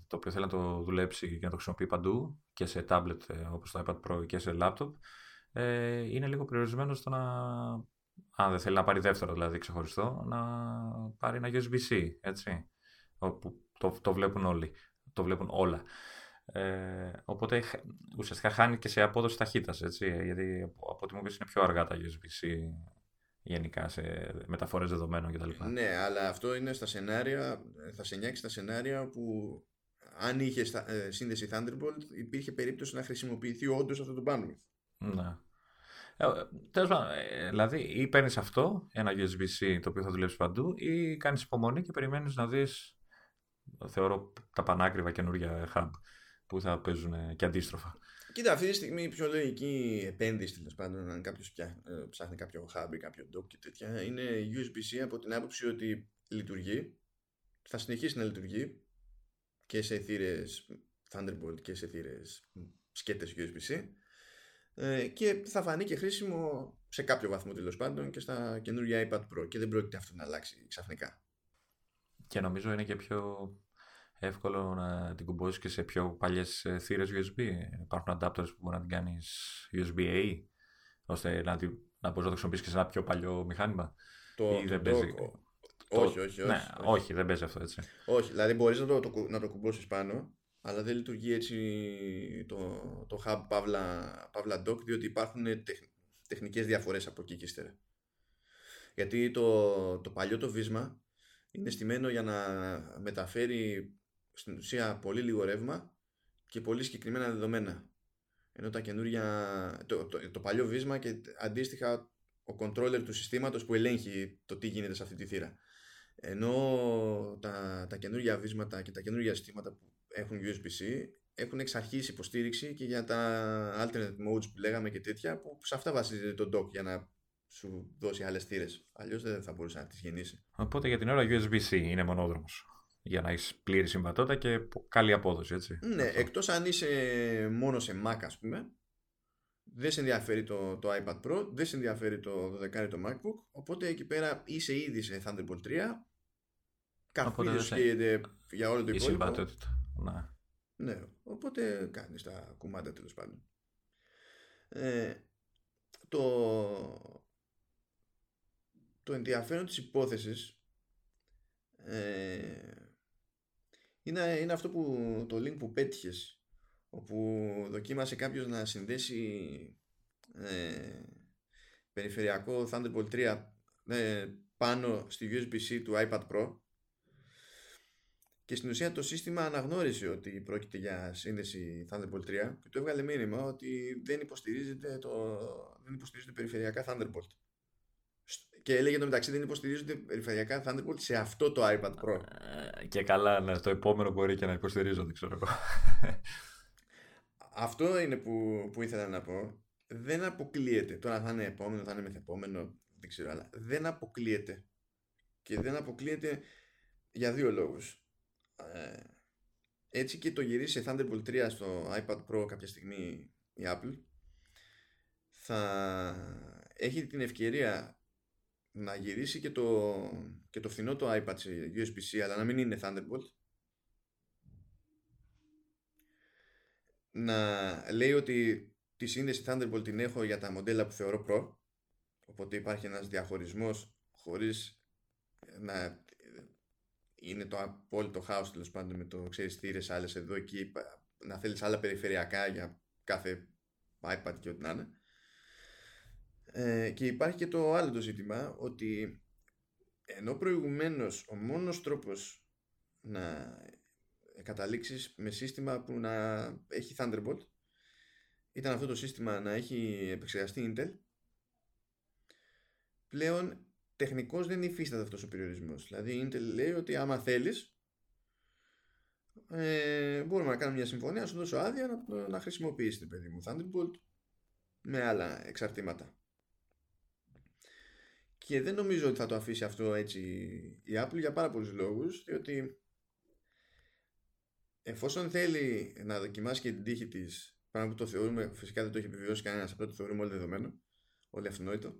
B: το οποίο θέλει να το δουλέψει και να το χρησιμοποιεί παντού και σε tablet ε, όπως το iPad Pro και σε laptop ε, είναι λίγο περιορισμένο στο να αν δεν θέλει να πάρει δεύτερο δηλαδή ξεχωριστό να πάρει ένα USB-C έτσι όπου το, το βλέπουν όλοι το βλέπουν όλα ε, οπότε ουσιαστικά χάνει και σε απόδοση ταχύτητας, έτσι, γιατί από ό,τι μου πεις είναι πιο αργά τα USB-C γενικά σε μεταφορές δεδομένων κτλ.
A: Ναι, αλλά αυτό είναι στα σενάρια, θα σε νιάξει στα σενάρια που αν είχε ε, σύνδεση Thunderbolt υπήρχε περίπτωση να χρησιμοποιηθεί όντως αυτό το bandwidth.
B: Ναι. Ε, Τέλος πάντων, ε, δηλαδή ή παίρνεις αυτό, ένα USB-C το οποίο θα δουλέψει παντού, ή κάνεις υπομονή και περιμένεις να δεις, θεωρώ, τα πανάκριβα καινούργια hub που θα παίζουν και αντίστροφα.
A: Κοίτα, αυτή τη στιγμή η πιο λογική επένδυση τέλος πάντων, αν κάποιος ε, ψάχνει κάποιο hub ή κάποιο dock και τέτοια, είναι USB-C από την άποψη ότι λειτουργεί, θα συνεχίσει να λειτουργεί και σε θύρες Thunderbolt και σε θύρες σκέτες USB-C ε, και θα φανεί και χρήσιμο σε κάποιο βαθμό τέλος πάντων και στα καινούργια iPad Pro και δεν πρόκειται αυτό να αλλάξει ξαφνικά.
B: Και νομίζω είναι και πιο εύκολο να την κουμπώσεις και σε πιο παλιές ε, θύρες USB. Υπάρχουν adapters που μπορεί να την κάνεις USB-A, ώστε να, την, να μπορείς να το χρησιμοποιήσεις και σε ένα πιο παλιό μηχάνημα.
A: Το,
B: ή δεν παίζει.
A: όχι, όχι,
B: ναι, όχι, όχι. δεν παίζει αυτό έτσι.
A: Όχι, δηλαδή μπορείς να το, το, να το κουμπώσεις πάνω, αλλά δεν λειτουργεί έτσι το, το hub Pavla, Pavla Dock, διότι υπάρχουν τεχ, τεχνικές διαφορές από εκεί και ύστερα. Γιατί το, το παλιό το βίσμα είναι στημένο για να μεταφέρει στην ουσία πολύ λίγο ρεύμα και πολύ συγκεκριμένα δεδομένα. Ενώ τα καινούργια, το, το, το παλιό βίσμα και αντίστοιχα ο controller του συστήματος που ελέγχει το τι γίνεται σε αυτή τη θύρα. Ενώ τα, τα καινούργια βίσματα και τα καινούργια συστήματα που έχουν USB-C έχουν εξ αρχής υποστήριξη και για τα alternate modes που λέγαμε και τέτοια που σε αυτά βασίζεται το dock για να σου δώσει άλλες θύρες. Αλλιώς δεν θα μπορούσε να τις γεννήσει.
B: Οπότε για την ώρα USB-C είναι μονόδρομος για να έχεις πλήρη συμβατότητα και καλή απόδοση, έτσι.
A: Ναι, Αυτό. εκτός αν είσαι μόνο σε Mac, ας πούμε, δεν σε ενδιαφέρει το, το iPad Pro, δεν σε ενδιαφέρει το 12 το MacBook, οπότε εκεί πέρα είσαι ήδη σε Thunderbolt 3, καθόλου σκέφτεται για όλο το υπόλοιπο. Η
B: συμβατότητα, ναι.
A: Ναι, οπότε κάνεις τα κουμάντα τέλος πάντων. Ε, το, το ενδιαφέρον της υπόθεσης ε, είναι, είναι αυτό που το link που πέτυχες όπου δοκίμασε κάποιος να συνδέσει ε, περιφερειακό Thunderbolt 3 ε, πάνω στη USB-C του iPad Pro και στην ουσία το σύστημα αναγνώρισε ότι πρόκειται για σύνδεση Thunderbolt 3 και του έβγαλε μήνυμα ότι δεν υποστηρίζεται, το, δεν υποστηρίζεται περιφερειακά Thunderbolt. Και έλεγε το μεταξύ δεν υποστηρίζονται περιφερειακά Thunderbolt σε αυτό το iPad Pro.
B: Ε, και καλά, ναι, το επόμενο μπορεί και να υποστηρίζονται, ξέρω εγώ.
A: Αυτό είναι που, που ήθελα να πω. Δεν αποκλείεται. Τώρα θα είναι επόμενο, θα είναι μεθεπόμενο, δεν ξέρω, αλλά δεν αποκλείεται. Και δεν αποκλείεται για δύο λόγους. Ε, έτσι και το γυρίσει σε Thunderbolt 3 στο iPad Pro κάποια στιγμή η Apple θα έχει την ευκαιρία να γυρίσει και το, και το φθηνό το iPad σε USB-C αλλά να μην είναι Thunderbolt. Να λέει ότι τη σύνδεση Thunderbolt την έχω για τα μοντέλα που θεωρώ Pro οπότε υπάρχει ένας διαχωρισμός χωρίς να είναι το απόλυτο χάος τέλος πάντων με το ξέρεις θύρες άλλες εδώ εκεί να θέλεις άλλα περιφερειακά για κάθε iPad και ό,τι να είναι ε, και υπάρχει και το άλλο το ζήτημα ότι ενώ προηγουμένως ο μόνος τρόπος να καταλήξεις με σύστημα που να έχει Thunderbolt ήταν αυτό το σύστημα να έχει επεξεργαστεί Intel. Πλέον τεχνικώς δεν υφίσταται αυτός ο περιορισμός. Δηλαδή η Intel λέει ότι άμα θέλεις ε, μπορούμε να κάνουμε μια συμφωνία να σου δώσω άδεια να, να χρησιμοποιήσεις την παιδί μου Thunderbolt με άλλα εξαρτήματα και δεν νομίζω ότι θα το αφήσει αυτό έτσι η Apple για πάρα πολλούς λόγους διότι εφόσον θέλει να δοκιμάσει και την τύχη της πράγμα που το θεωρούμε, φυσικά δεν το έχει επιβιώσει κανένας απλά το θεωρούμε όλοι δεδομένο όλοι αυτονόητο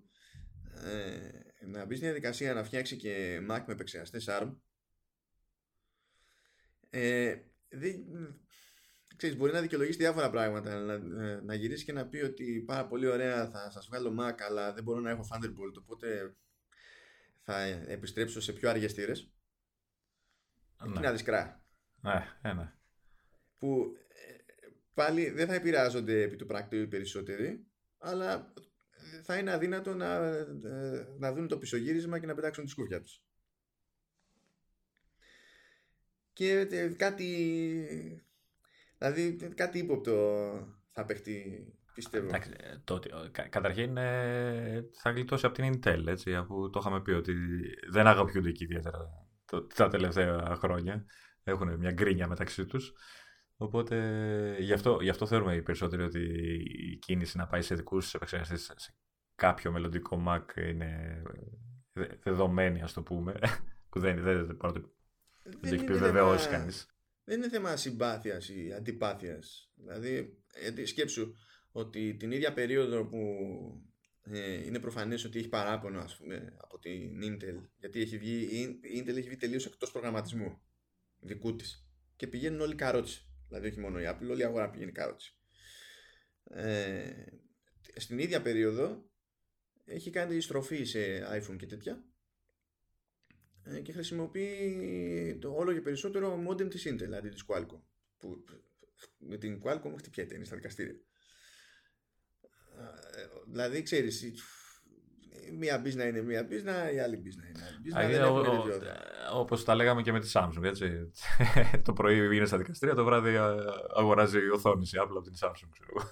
A: ε, να μπει στη διαδικασία να φτιάξει και Mac με επεξεργαστές ARM ε, δεν, ξέρεις, μπορεί να δικαιολογήσει διάφορα πράγματα να, ε, να γυρίσει και να πει ότι πάρα πολύ ωραία θα σας βγάλω Mac αλλά δεν μπορώ να έχω Thunderbolt οπότε θα επιστρέψω σε πιο αργές θύρες ναι. να δεις κρά
B: ναι, ε, ναι.
A: που ε, πάλι δεν θα επηρεάζονται επί του πρακτήριου οι περισσότεροι αλλά θα είναι αδύνατο να, να δουν το πισωγύρισμα και να πετάξουν τη σκούφια τους και κάτι Δηλαδή κάτι ύποπτο θα παιχτεί πιστεύω.
B: Εντάξει, ε, το, καταρχήν ε, θα γλιτώσει από την Intel έτσι, αφού το είχαμε πει ότι δεν αγαπιούνται εκεί ιδιαίτερα το, τα τελευταία χρόνια. Έχουν μια γκρίνια μεταξύ τους. Οπότε γι' αυτό, γι αυτό θεωρούμε οι περισσότεροι ότι η κίνηση να πάει σε δικούς επεξεργαστές σε κάποιο μελλοντικό Mac είναι δεδομένη, ας το πούμε. Που δεν, δεν, δεν, δεν, δεν έχει επιβεβαιώσει κανείς
A: δεν είναι θέμα συμπάθειας ή αντιπάθειας. Δηλαδή, σκέψου ότι την ίδια περίοδο που ε, είναι προφανές ότι έχει παράπονο ας πούμε, από την Intel γιατί έχει βγει, η Intel έχει βγει τελείως εκτός προγραμματισμού δικού της. Και πηγαίνουν όλοι καρότσι δηλαδή όχι μόνο η Apple, όλη η αγορά πηγαίνει καρότσι ε, στην ίδια περίοδο έχει κάνει στροφή σε iPhone και τέτοια. ε, και χρησιμοποιεί το όλο και περισσότερο modem της Intel, δηλαδή της Qualcomm. Που με την Qualcomm χτυπιέται, είναι στα δικαστήρια. Ε, δηλαδή, ξέρεις, μία μπίζνα είναι μία μπίζνα, η άλλη μπίζνα είναι άλλη μπίζνα.
B: Όπως τα λέγαμε και με τη Samsung. Έτσι. το πρωί είναι στα δικαστήρια, το βράδυ αγοράζει η οθόνη η Apple από την Samsung. Ξέρω.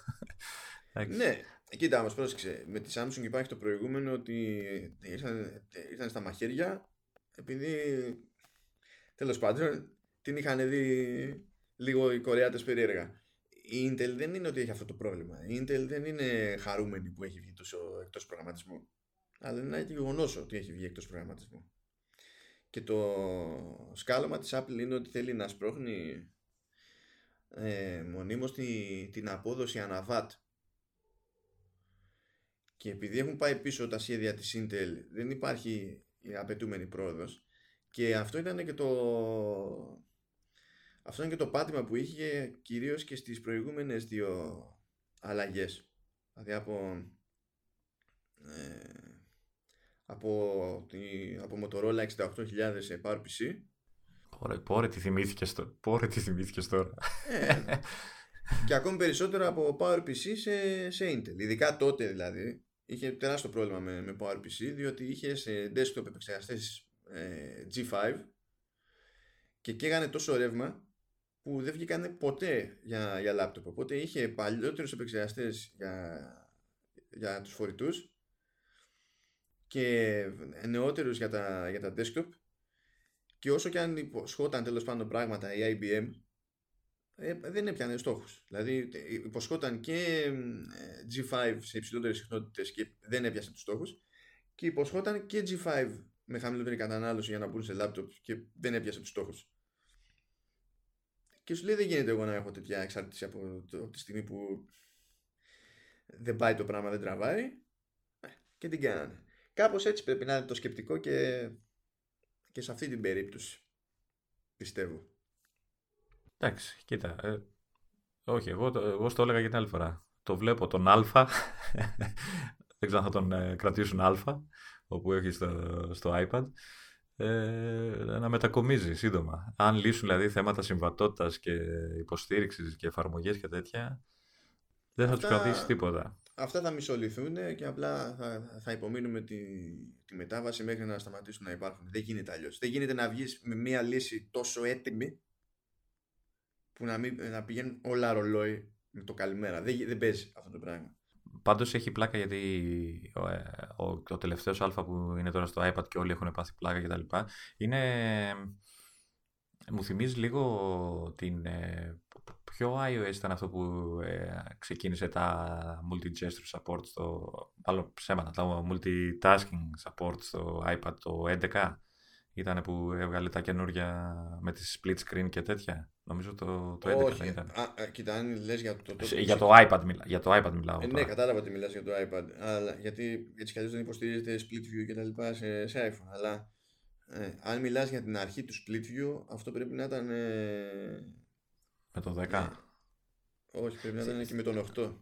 A: ναι, κοίτα όμως, πρόσεξε. Με τη Samsung υπάρχει το προηγούμενο ότι ήρθαν, ήρθαν στα μαχαίρια επειδή τέλος πάντων την είχαν δει λίγο οι Κορεάτες περίεργα. Η Intel δεν είναι ότι έχει αυτό το πρόβλημα. Η Intel δεν είναι χαρούμενη που έχει βγει τόσο εκτός προγραμματισμού. Αλλά είναι και γεγονός ότι έχει βγει εκτός προγραμματισμού. Και το σκάλωμα της Apple είναι ότι θέλει να σπρώχνει ε, μονίμως την, την απόδοση αναβάτ. Και επειδή έχουν πάει πίσω τα σχέδια της Intel δεν υπάρχει η απαιτούμενη πρόοδος. Και αυτό ήταν και το αυτό είναι και το πάτημα που είχε κυρίως και στις προηγούμενες δύο αλλαγές. Δηλαδή από ε, από, τη, από Motorola 68000 σε PowerPC
B: Πόρε, πόρε τι θυμήθηκες, πόρε τι θυμήθηκες τώρα.
A: Ε, και ακόμη περισσότερο από PowerPC σε, σε Intel. Ειδικά τότε δηλαδή είχε τεράστιο πρόβλημα με, με PowerPC διότι είχε σε desktop επεξεργαστές ε, G5 και καίγανε τόσο ρεύμα που δεν βγήκαν ποτέ για, για λάπτοπ οπότε είχε παλιότερους επεξεργαστές για, για τους φορητούς και νεότερους για τα, για τα desktop. Και όσο και αν υποσχόταν τέλος πάντων πράγματα η IBM ε, δεν έπιανε στόχους. Δηλαδή υποσχόταν και ε, G5 σε υψηλότερες συχνότητες και δεν έπιασε τους στόχους και υποσχόταν και G5 με χαμηλότερη κατανάλωση για να μπουν σε λάπτοπ και δεν έπιασε τους στόχους. Και σου λέει δεν γίνεται εγώ να έχω τέτοια εξάρτηση από, από τη στιγμή που δεν πάει το πράγμα, δεν τραβάει ε, και την κάνανε. Κάπως έτσι πρέπει να είναι το σκεπτικό και, και σε αυτή την περίπτωση. Πιστεύω.
B: Εντάξει, κοίτα. Ε, όχι, εγώ, εγώ στο έλεγα για την άλλη φορά. Το βλέπω τον Α. δεν ξέρω αν θα τον ε, κρατήσουν Α, όπου έχει στο, στο iPad. Ε, να μετακομίζει σύντομα. Αν λύσουν δηλαδή θέματα συμβατότητας και υποστήριξης και εφαρμογές και τέτοια, δεν θα Αυτά... του κρατήσει τίποτα
A: αυτά θα μισολυθούν και απλά θα, θα υπομείνουμε τη, τη μετάβαση μέχρι να σταματήσουν να υπάρχουν. Δεν γίνεται αλλιώς. Δεν γίνεται να βγεις με μια λύση τόσο έτοιμη που να, μην, να πηγαίνουν όλα ρολόι με το καλημέρα. Δεν, δεν παίζει αυτό το πράγμα.
B: Πάντως έχει πλάκα γιατί ο, ε, ο, ο τελευταίος Α που είναι τώρα στο iPad και όλοι έχουν πάθει πλάκα κτλ. Είναι. Μου θυμίζει λίγο την ε, ποιο iOS ήταν αυτό που ε, ξεκίνησε τα multi-gesture support στο... Άλλο ψέματα, τα multitasking support στο iPad το 11 ήταν που έβγαλε τα καινούργια με τη split screen και τέτοια. Νομίζω το, το 11 Όχι. ήταν.
A: Α, κοίτα, αν λες για το... το,
B: το για, το iPad, μιλά, για το iPad μιλάω.
A: Ε, ναι, κατάλαβα ότι μιλάς για το iPad. Αλλά, γιατί έτσι κι δεν υποστηρίζεται split view και τα λοιπά σε, σε iPhone. Αλλά ε, αν μιλάς για την αρχή του split view, αυτό πρέπει να ήταν... Ε,
B: με το 10. Ναι.
A: Όχι, πρέπει να ήταν και με τον 8.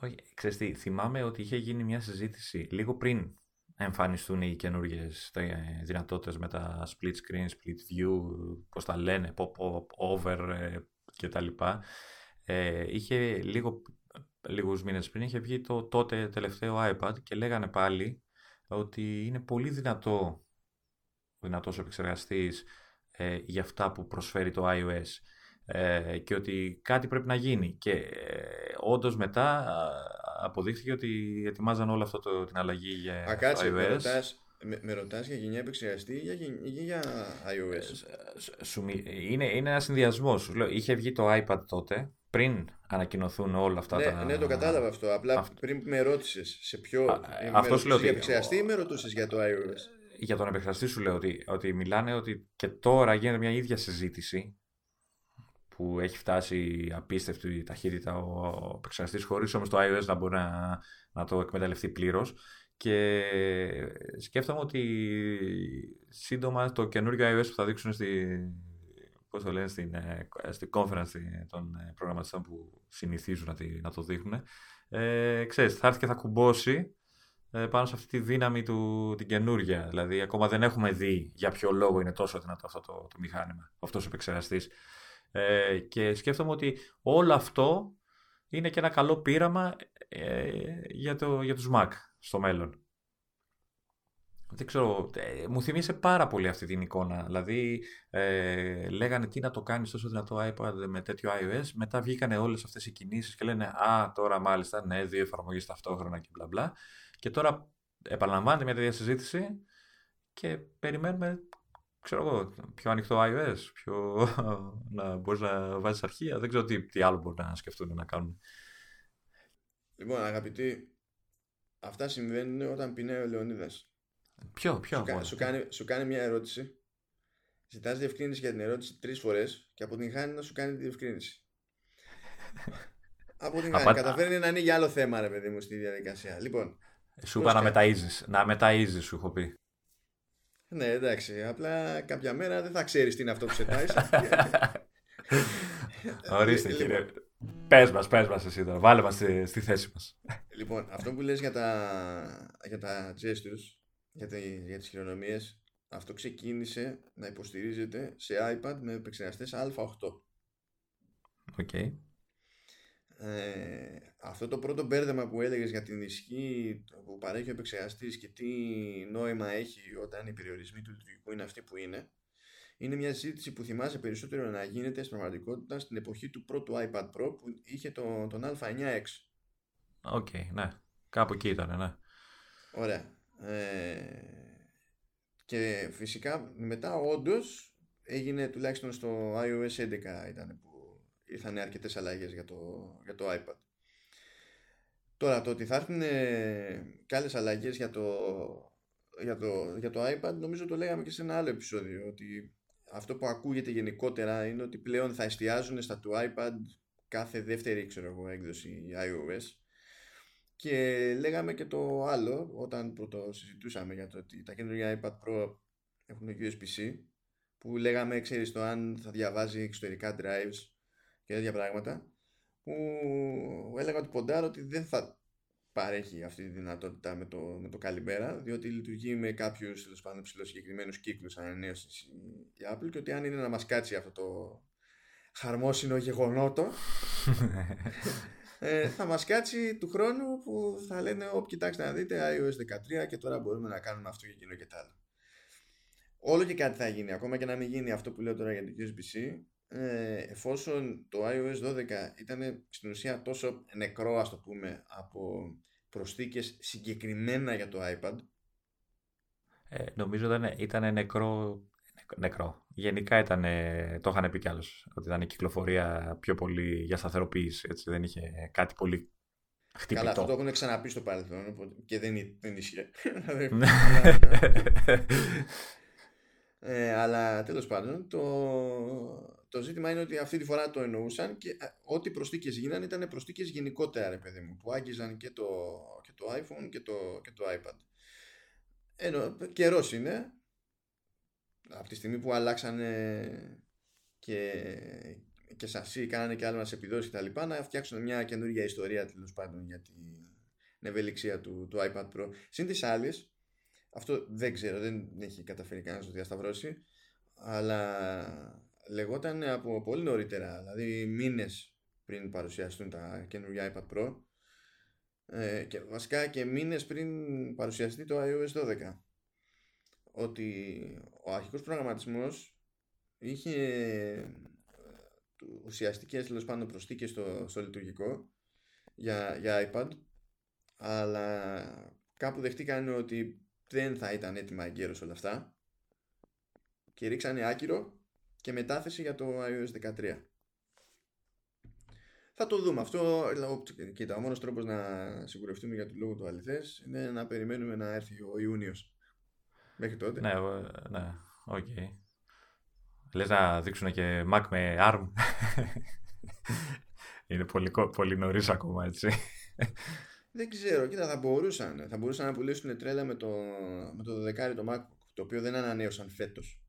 B: Όχι, ξέρεις τι, θυμάμαι ότι είχε γίνει μια συζήτηση λίγο πριν εμφανιστούν οι καινούργιες δυνατότητες με τα split screen, split view, πώς τα λένε, pop-up, over ε, και τα λοιπά. Ε, είχε λίγο, λίγους μήνες πριν είχε βγει το τότε τελευταίο iPad και λέγανε πάλι ότι είναι πολύ δυνατό δυνατός επεξεργαστής ε, για αυτά που προσφέρει το iOS ε, και ότι κάτι πρέπει να γίνει. Και ε, όντως μετά αποδείχθηκε ότι ετοιμάζαν όλο αυτό το, την αλλαγή για
A: Α, κάτσε, iOS. Με ρωτάς, με, με ρωτάς για γενιά επεξεργαστή ή για, για, για iOS;
B: Ε, σου, είναι, είναι ένας συνδυασμός. Είχε βγει το iPad τότε, πριν ανακοινωθούν όλα αυτά
A: ναι,
B: τα.
A: Ναι, το κατάλαβα αυτό. Απλά αυτό... πριν με ρώτησες σε ποιο. Α, αυτό σου λέω. Για επεξεργαστή ή με ρωτούσες για το iOS;
B: Για τον επεξεργαστή σου λέω ότι, ότι μιλάνε ότι και τώρα γίνεται μια ίδια συζήτηση που έχει φτάσει απίστευτη ταχύτητα ο επεξεργαστής χωρίς όμως το iOS να μπορεί να, να το εκμεταλλευτεί πλήρως. Και σκέφτομαι ότι σύντομα το καινούργιο iOS που θα δείξουν στη, πώς το λένε, στην, ε, στην conference των ε, προγραμματιστών που συνηθίζουν να, να το δείχνουν, ε, ξέρεις, θα έρθει και θα κουμπώσει ε, πάνω σε αυτή τη δύναμη του, την καινούργια. Δηλαδή, ακόμα δεν έχουμε δει για ποιο λόγο είναι τόσο δυνατό αυτό το, το μηχάνημα, αυτός ο επεξεργαστής. Ε, και σκέφτομαι ότι όλο αυτό είναι και ένα καλό πείραμα ε, για, το, για τους Mac στο μέλλον. Δεν ξέρω, ε, μου θυμίσε πάρα πολύ αυτή την εικόνα. Δηλαδή, ε, λέγανε τι να το κάνεις τόσο δυνατό iPad με τέτοιο iOS. Μετά βγήκανε όλες αυτές οι κινήσεις και λένε «Α, τώρα μάλιστα, ναι, δύο εφαρμογές ταυτόχρονα και μπλα μπλα». Και τώρα επαναλαμβάνεται μια τέτοια συζήτηση και περιμένουμε ξέρω εγώ, πιο ανοιχτό iOS, πιο να μπορείς να βάζεις αρχεία. Δεν ξέρω τι, τι άλλο μπορεί να σκεφτούν να κάνουν.
A: Λοιπόν, αγαπητοί, αυτά συμβαίνουν όταν πεινάει ο Λεωνίδας.
B: Ποιο, ποιο.
A: Σου, σου, κάνει, σου κάνει μια ερώτηση, ζητάς διευκρίνηση για την ερώτηση τρεις φορές και από την χάνει να σου κάνει τη διευκρίνηση. από την χάνει. Καταφέρνει να ανοίγει άλλο θέμα, ρε παιδί μου, στη διαδικασία. Λοιπόν,
B: σου είπα να μεταΐζεις. Να μεταΐζεις, σου έχω πει.
A: Ναι, εντάξει. Απλά κάποια μέρα δεν θα ξέρεις τι είναι αυτό που σε τάει.
B: Ορίστε, λοιπόν, κύριε. Πες μας, πες μας εσύ τώρα. Βάλε μας στη, στη, θέση μας.
A: Λοιπόν, αυτό που λες για τα, για τα gestures, για, τα, για τις χειρονομίες, αυτό ξεκίνησε να υποστηρίζεται σε iPad με επεξεργαστές A8.
B: OK. Okay.
A: Ε, αυτό το πρώτο μπέρδεμα που έλεγες για την ισχύ που παρέχει ο επεξεργαστής και τι νόημα έχει όταν οι περιορισμοί του λειτουργικού είναι αυτοί που είναι είναι μια συζήτηση που θυμάσαι περισσότερο να γίνεται στην πραγματικότητα στην εποχή του πρώτου iPad Pro που είχε το, τον A9X.
B: OK, okay, ναι. Κάπου εκεί ήταν, ναι.
A: Ωραία. Ε, και φυσικά μετά όντως έγινε τουλάχιστον στο iOS 11 ήταν που ήρθαν αρκετές αλλαγές για το, για το iPad. Τώρα το ότι θα έρθουν και άλλες αλλαγές για το, για, το, για το iPad νομίζω το λέγαμε και σε ένα άλλο επεισόδιο ότι αυτό που ακούγεται γενικότερα είναι ότι πλέον θα εστιάζουν στα του iPad κάθε δεύτερη ξέρω εγώ, έκδοση iOS και λέγαμε και το άλλο όταν πρώτο συζητούσαμε για το ότι τα καινούργια iPad Pro έχουν USB-C που λέγαμε ξέρεις το αν θα διαβάζει εξωτερικά drives και τέτοια πράγματα που έλεγα ότι ποντάρω ότι δεν θα παρέχει αυτή τη δυνατότητα με το, με το καλημέρα, διότι λειτουργεί με κάποιους τέλος πάντων ψηλοσυγκεκριμένους κύκλους ανανέωσης η Apple και ότι αν είναι να μας κάτσει αυτό το χαρμόσυνο γεγονότο, ε, θα μας κάτσει του χρόνου που θα λένε «Ωπ, κοιτάξτε να δείτε iOS 13 και τώρα μπορούμε να κάνουμε αυτό και εκείνο και τ' άλλο». Όλο και κάτι θα γίνει, ακόμα και να μην γίνει αυτό που λέω τώρα για το USB-C, ε, εφόσον το iOS 12 ήταν στην ουσία τόσο νεκρό, ας το πούμε, από προσθήκες συγκεκριμένα για το iPad.
B: Ε, νομίζω ήταν, ήταν νεκρό, νεκρό. Γενικά ήταν, το είχαν πει κι άλλος, ότι ήταν η κυκλοφορία πιο πολύ για σταθεροποίηση. Έτσι, δεν είχε κάτι πολύ χτυπητό.
A: Καλά, αυτό το έχουν ξαναπεί στο παρελθόν και δεν, δεν ίσχυε. ε, αλλά τέλος πάντων το, το ζήτημα είναι ότι αυτή τη φορά το εννοούσαν και ό,τι προσθήκε γίνανε ήταν προσθήκε γενικότερα, ρε παιδί μου, που άγγιζαν και το, και το iPhone και το, και το iPad. Ενώ καιρός είναι, από τη στιγμή που αλλάξανε και, και σασί, κάνανε και άλλο να σε επιδόσει τα λοιπά, να φτιάξουν μια καινούργια ιστορία τέλος πάντων για την ευελιξία του, του iPad Pro. Συν τη άλλη, αυτό δεν ξέρω, δεν έχει καταφέρει κανένας να το διασταυρώσει, αλλά λεγόταν από πολύ νωρίτερα, δηλαδή μήνες πριν παρουσιαστούν τα καινούργια iPad Pro ε, και βασικά και μήνες πριν παρουσιαστεί το iOS 12 ότι ο αρχικός προγραμματισμός είχε ε, ουσιαστικές τέλος πάντων προσθήκες στο, στο λειτουργικό για, για iPad αλλά κάπου δεχτήκαν ότι δεν θα ήταν έτοιμα εγκαίρως όλα αυτά και ρίξανε άκυρο και μετάθεση για το iOS 13. Θα το δούμε αυτό. Κοίτα, ο μόνος τρόπος να σιγουρευτούμε για το λόγο του αληθές είναι να περιμένουμε να έρθει ο Ιούνιος. Μέχρι τότε.
B: Ναι, ναι, OK. Okay. Λες να δείξουν και Mac με ARM. είναι πολύ, πολύ νωρίς ακόμα, έτσι.
A: Δεν ξέρω, κοίτα, θα μπορούσαν. Θα μπορούσαν να πουλήσουν τρέλα με το, με το 12 το MacBook, το οποίο δεν ανανέωσαν φέτος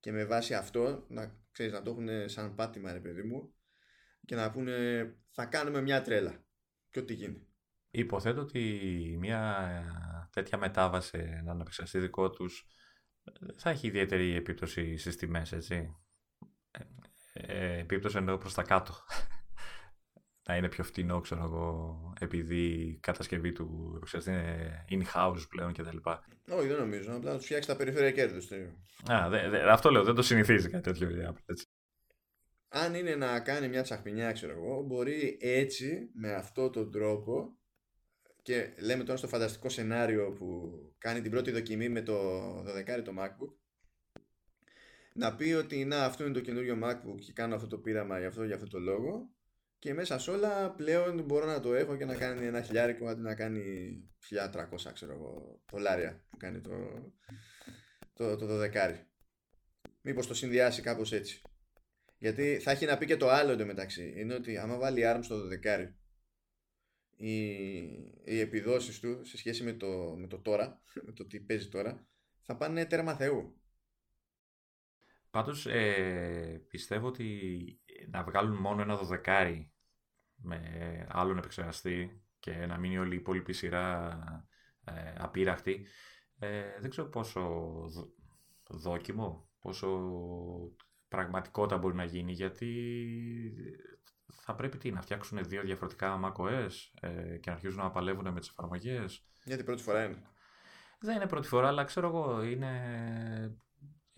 A: και με βάση αυτό να, ξέρεις, να το έχουν σαν πάτημα ρε παιδί μου και να πούνε θα κάνουμε μια τρέλα και ό,τι γίνει.
B: Υποθέτω ότι μια τέτοια μετάβαση να επεξεργαστεί δικό τους θα έχει ιδιαίτερη επίπτωση στις τιμές, έτσι. Ε, ε επίπτωση εννοώ προς τα κάτω να είναι πιο φτηνό, ξέρω εγώ, επειδή η κατασκευή του είναι in-house πλέον κτλ.
A: Όχι, δεν νομίζω. Απλά να τους φτιάξει τα περιφέρεια κέρδου.
B: αυτό λέω, δεν το συνηθίζει κάτι τέτοιο έτσι.
A: Αν είναι να κάνει μια τσαχπινιά, ξέρω εγώ, μπορεί έτσι, με αυτόν τον τρόπο, και λέμε τώρα στο φανταστικό σενάριο που κάνει την πρώτη δοκιμή με το 12 το MacBook, να πει ότι να αυτό είναι το καινούριο MacBook και κάνω αυτό το πείραμα για αυτό, για αυτό το λόγο και μέσα σε όλα πλέον μπορώ να το έχω και να κάνει ένα χιλιάρικο αντί να κάνει 1300 ξέρω εγώ δολάρια που κάνει το, το, το, δεκάρι. Μήπως το συνδυάσει κάπως έτσι. Γιατί θα έχει να πει και το άλλο εντωμεταξύ. Είναι ότι άμα βάλει ARM στο δεκάρι οι, οι επιδόσεις του σε σχέση με το, με το τώρα, με το τι παίζει τώρα, θα πάνε τέρμα θεού.
B: Πάντως ε, πιστεύω ότι να βγάλουν μόνο ένα δωδεκάρι με άλλον επεξεργαστή και να μείνει όλη η υπόλοιπη σειρά ε, απείραχτη, ε, δεν ξέρω πόσο δόκιμο, πόσο πραγματικότητα μπορεί να γίνει, γιατί θα πρέπει τι, να φτιάξουν δύο διαφορετικά macOS ε, και να αρχίζουν να παλεύουν με τις εφαρμογές.
A: Γιατί πρώτη φορά είναι;
B: Δεν είναι πρώτη φορά, αλλά ξέρω εγώ, είναι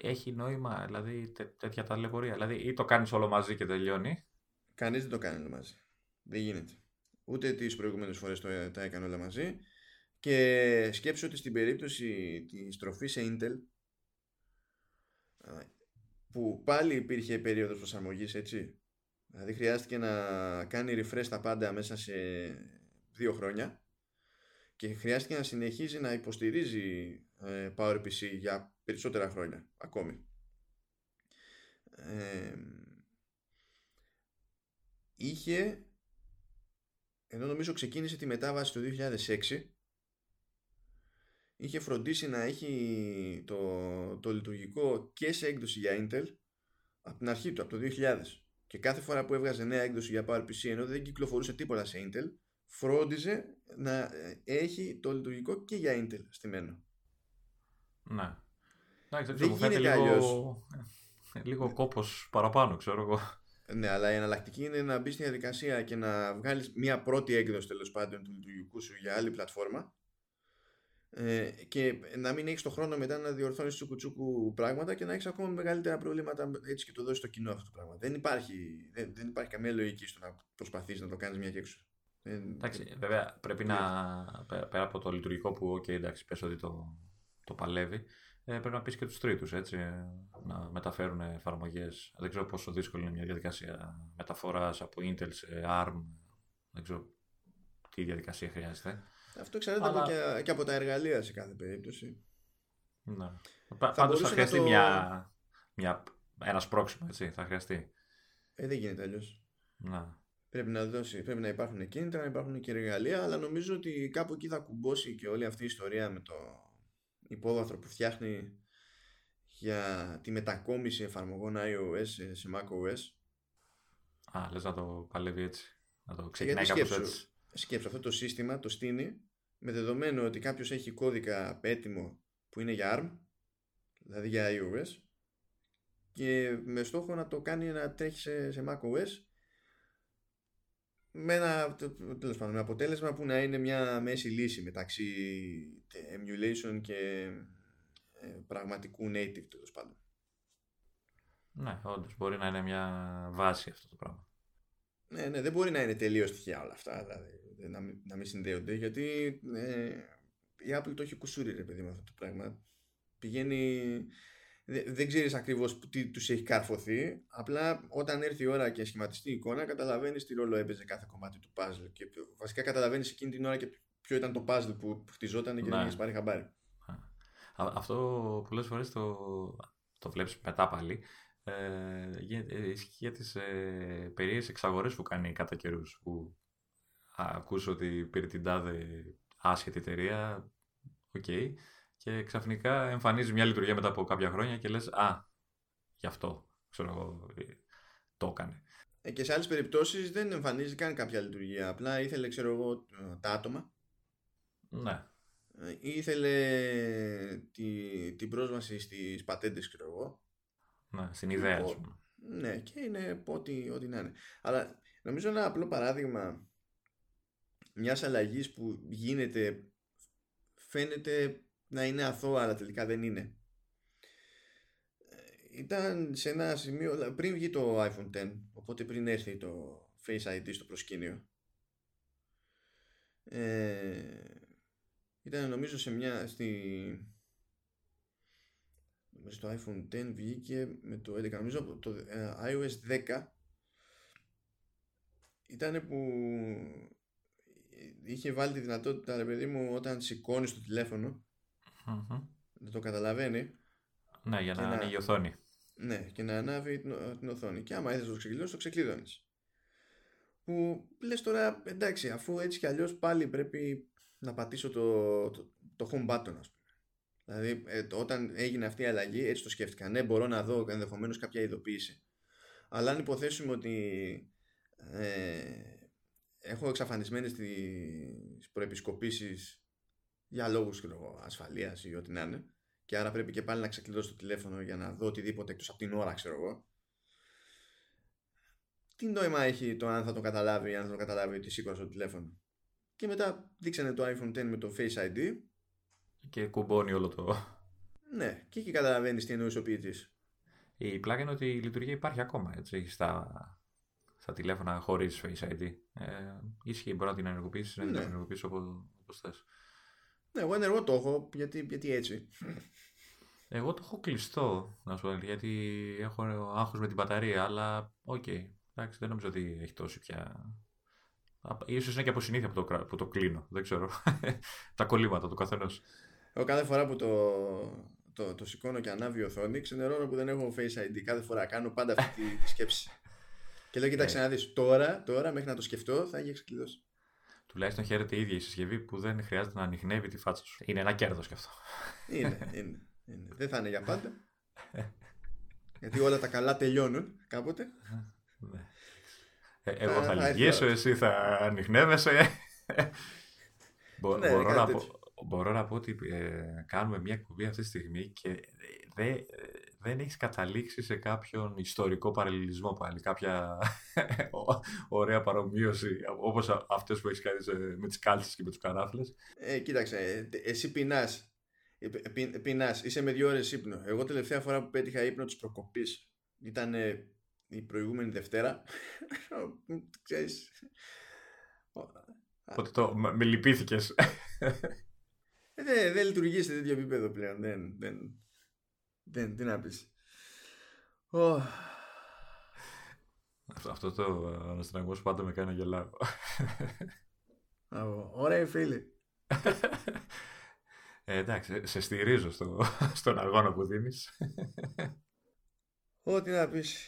B: έχει νόημα, δηλαδή τέ, τέτοια ταλαιπωρία. Δηλαδή ή το κάνεις όλο μαζί και τελειώνει.
A: Κανείς δεν το κάνει όλο μαζί. Δεν γίνεται. Ούτε τις προηγούμενες φορές τα έκανε όλα μαζί. Και σκέψω ότι στην περίπτωση της στροφή σε Intel που πάλι υπήρχε περίοδος προσαρμογής έτσι δηλαδή χρειάστηκε να κάνει refresh τα πάντα μέσα σε δύο χρόνια και χρειάστηκε να συνεχίζει να υποστηρίζει ε, PowerPC για περισσότερα χρόνια ακόμη. Ε, είχε ενώ νομίζω ξεκίνησε τη μετάβαση το 2006 είχε φροντίσει να έχει το, το λειτουργικό και σε έκδοση για Intel από την αρχή του, από το 2000 και κάθε φορά που έβγαζε νέα έκδοση για PowerPC ενώ δεν κυκλοφορούσε τίποτα σε Intel φρόντιζε να έχει το λειτουργικό και για Intel στημένο.
B: Ναι Εντάξει, δεν γίνεται λίγο, λίγο κόπος παραπάνω ξέρω εγώ
A: ναι, αλλά η εναλλακτική είναι να μπεις στη διαδικασία και να βγάλεις μια πρώτη έκδοση τέλος πάντων του λειτουργικού σου για άλλη πλατφόρμα ε, και να μην έχεις το χρόνο μετά να διορθώνει τσουκουτσούκου πράγματα και να έχεις ακόμα μεγαλύτερα προβλήματα έτσι και το δώσεις στο κοινό αυτό το πράγμα. Δεν υπάρχει, δεν, δεν υπάρχει καμία λογική στο να προσπαθείς να το κάνεις μια και έξω.
B: Εντάξει, βέβαια πρέπει να. πέρα από το λειτουργικό που, OK, εντάξει, πες ότι το, το παλεύει, ε, πρέπει να πεις και τους τρίτους, έτσι. Ε, να μεταφέρουν εφαρμογές. Δεν ξέρω πόσο δύσκολη είναι μια διαδικασία μεταφοράς από Intel σε ARM. Δεν ξέρω τι διαδικασία χρειάζεται.
A: Αυτό εξαρτάται Αλλά... και, και, από τα εργαλεία σε κάθε περίπτωση.
B: Ναι. Πάντως θα χρειαστεί το... μια, μια, ένας σπρώξιμο, έτσι. Θα χρειαστεί.
A: Ε, δεν γίνεται αλλιώς. Να. Πρέπει να, δώσει, πρέπει να υπάρχουν κίνητρα, να υπάρχουν και εργαλεία, αλλά νομίζω ότι κάπου εκεί θα κουμπώσει και όλη αυτή η ιστορία με το υπόβαθρο που φτιάχνει για τη μετακόμιση εφαρμογών iOS σε macOS.
B: Α, λες να το παλεύει έτσι. Να το ξεκινάει κάπως έτσι.
A: Σκέψου, αυτό το σύστημα το στείνει με δεδομένο ότι κάποιος έχει κώδικα έτοιμο που είναι για ARM, δηλαδή για iOS, και με στόχο να το κάνει να τρέχει σε, σε macOS με ένα τέλος πάντων, με αποτέλεσμα που να είναι μια μέση λύση μεταξύ emulation και ε, πραγματικού native τέλος πάντων.
B: Ναι, όντως μπορεί να είναι μια βάση αυτό το πράγμα.
A: Ναι, ναι, δεν μπορεί να είναι τελείως τυχαία όλα αυτά, δηλαδή να, να μην συνδέονται, γιατί ε, η Apple το έχει κουσούρει, ρε παιδί, με αυτό το πράγμα. Πηγαίνει δεν ξέρεις ακριβώς τι τους έχει καρφωθεί. Απλά όταν έρθει η ώρα και σχηματιστεί η εικόνα, καταλαβαίνεις τι ρόλο έπαιζε κάθε κομμάτι του puzzle. Και βασικά καταλαβαίνεις εκείνη την ώρα και ποιο ήταν το puzzle που χτιζόταν και ναι. δεν έχει πάρει χαμπάρι.
B: Αυτό πολλές φορές το, το βλέπεις μετά πάλι. Ε, ε, ισχύει για τις ε, περίεργες εξαγορές που κάνει κατά καιρούς. Που ακούσω ότι πήρε την τάδε άσχετη εταιρεία. OK. Okay και ξαφνικά εμφανίζει μια λειτουργία μετά από κάποια χρόνια και λες «Α, γι' αυτό, ξέρω εγώ, ε, το έκανε».
A: Ε, και σε άλλες περιπτώσεις δεν εμφανίζει καν κάποια λειτουργία, απλά ήθελε, ξέρω εγώ, τα άτομα.
B: Ναι.
A: Ε, ήθελε τη, την πρόσβαση στις πατέντες, ξέρω εγώ.
B: Ναι, στην ιδέα, ας πούμε.
A: Ναι, και είναι ό,τι, ό,τι να είναι. Αλλά νομίζω ένα απλό παράδειγμα μιας αλλαγής που γίνεται φαίνεται να είναι αθώο αλλά τελικά δεν είναι. Ε, ήταν σε ένα σημείο πριν βγει το iPhone X οπότε πριν έρθει το Face ID στο προσκήνιο ε, ήταν νομίζω σε μια στη νομίζω το iPhone X βγήκε με το 11 νομίζω το ε, iOS 10 ήταν που είχε βάλει τη δυνατότητα ρε παιδί μου όταν σηκώνεις το τηλέφωνο mm Δεν το καταλαβαίνει.
B: Ναι, για να, ανοίγει η οθόνη.
A: Ναι, και να ανάβει την, οθόνη. Και άμα ήθελε να το ξεκλειδώσει, το ξεκλειδώνεις. Που λες τώρα, εντάξει, αφού έτσι κι αλλιώς πάλι πρέπει να πατήσω το, το, το home button, ας πούμε. Δηλαδή, ε, όταν έγινε αυτή η αλλαγή, έτσι το σκέφτηκα. Ναι, μπορώ να δω ενδεχομένως κάποια ειδοποίηση. Αλλά αν υποθέσουμε ότι ε, έχω εξαφανισμένες τις προεπισκοπήσεις για λόγους ασφαλείας ή ό,τι να είναι. Και άρα πρέπει και πάλι να ξεκλειδώσω το τηλέφωνο για να δω οτιδήποτε εκτός από την ώρα ξέρω εγώ. Τι νόημα έχει το αν θα το καταλάβει ή αν θα το καταλάβει ότι σήκωσα το τηλέφωνο. Και μετά δείξανε το iPhone 10 με το Face ID
B: και κουμπώνει όλο το
A: ναι και εκεί καταλαβαίνεις τι εννοείς ο ποιητής.
B: Η πλάκα είναι ότι η λειτουργία υπάρχει ακόμα έτσι, στα, στα τηλέφωνα χωρίς Face ID ε, ισχύει μπορεί να την ενεργοποιήσεις να την ναι. ενεργοποιήσεις όπως θες
A: ναι, εγώ ενεργό το έχω, γιατί, γιατί έτσι.
B: Εγώ το έχω κλειστό, να σου πω, γιατί έχω άγχος με την μπαταρία, αλλά OK. Okay. Εντάξει, δεν νομίζω ότι έχει τόση πια... Ίσως είναι και από συνήθεια που το, που το κλείνω, δεν ξέρω. Τα κολλήματα του καθενός.
A: Εγώ κάθε φορά που το, το, το σηκώνω και ανάβει η οθόνη, ξενερώνω που δεν έχω Face ID. Κάθε φορά κάνω πάντα αυτή τη, τη σκέψη. Και λέω, κοίταξε να δεις. Τώρα, τώρα, μέχρι να το σκεφτώ, θα έχει ξεκλειδώσει.
B: Τουλάχιστον χαίρεται η ίδια η συσκευή που δεν χρειάζεται να ανοιχνεύει τη φάτσα σου. Είναι ένα κέρδος κι αυτό.
A: Είναι, είναι, είναι. Δεν θα είναι για πάντα. Γιατί όλα τα καλά τελειώνουν κάποτε.
B: Ναι. Ε, εγώ θα λυγίσω, εσύ θα ανοιχνεύεσαι. Μπο, ναι, μπορώ, να πω, μπορώ να πω ότι ε, κάνουμε μια κουβία αυτή τη στιγμή και δεν δεν έχεις καταλήξει σε κάποιον ιστορικό παραλληλισμό πάλι, κάποια ωραία παρομοίωση όπως αυτές που έχεις κάνει με τις κάλτσες και με τους καράφλες.
A: Ε, κοίταξε, εσύ πεινάς, ε, πεινάς, είσαι με δύο ώρες ύπνο. Εγώ τελευταία φορά που πέτυχα ύπνο της προκοπής ήταν η προηγούμενη Δευτέρα. Ξέρεις...
B: Οπότε το, με λυπήθηκες.
A: Ε, δεν, δεν λειτουργείς σε τέτοιο επίπεδο πλέον. Δεν, δεν, δεν, τι να πεις. Oh.
B: Αυτό, αυτό το αναστραγμό πάντα με κάνει να γελάω.
A: Ωραία φίλοι.
B: Ε, εντάξει, σε στηρίζω στο, στον αγώνα που δίνεις.
A: Ό,τι να πεις.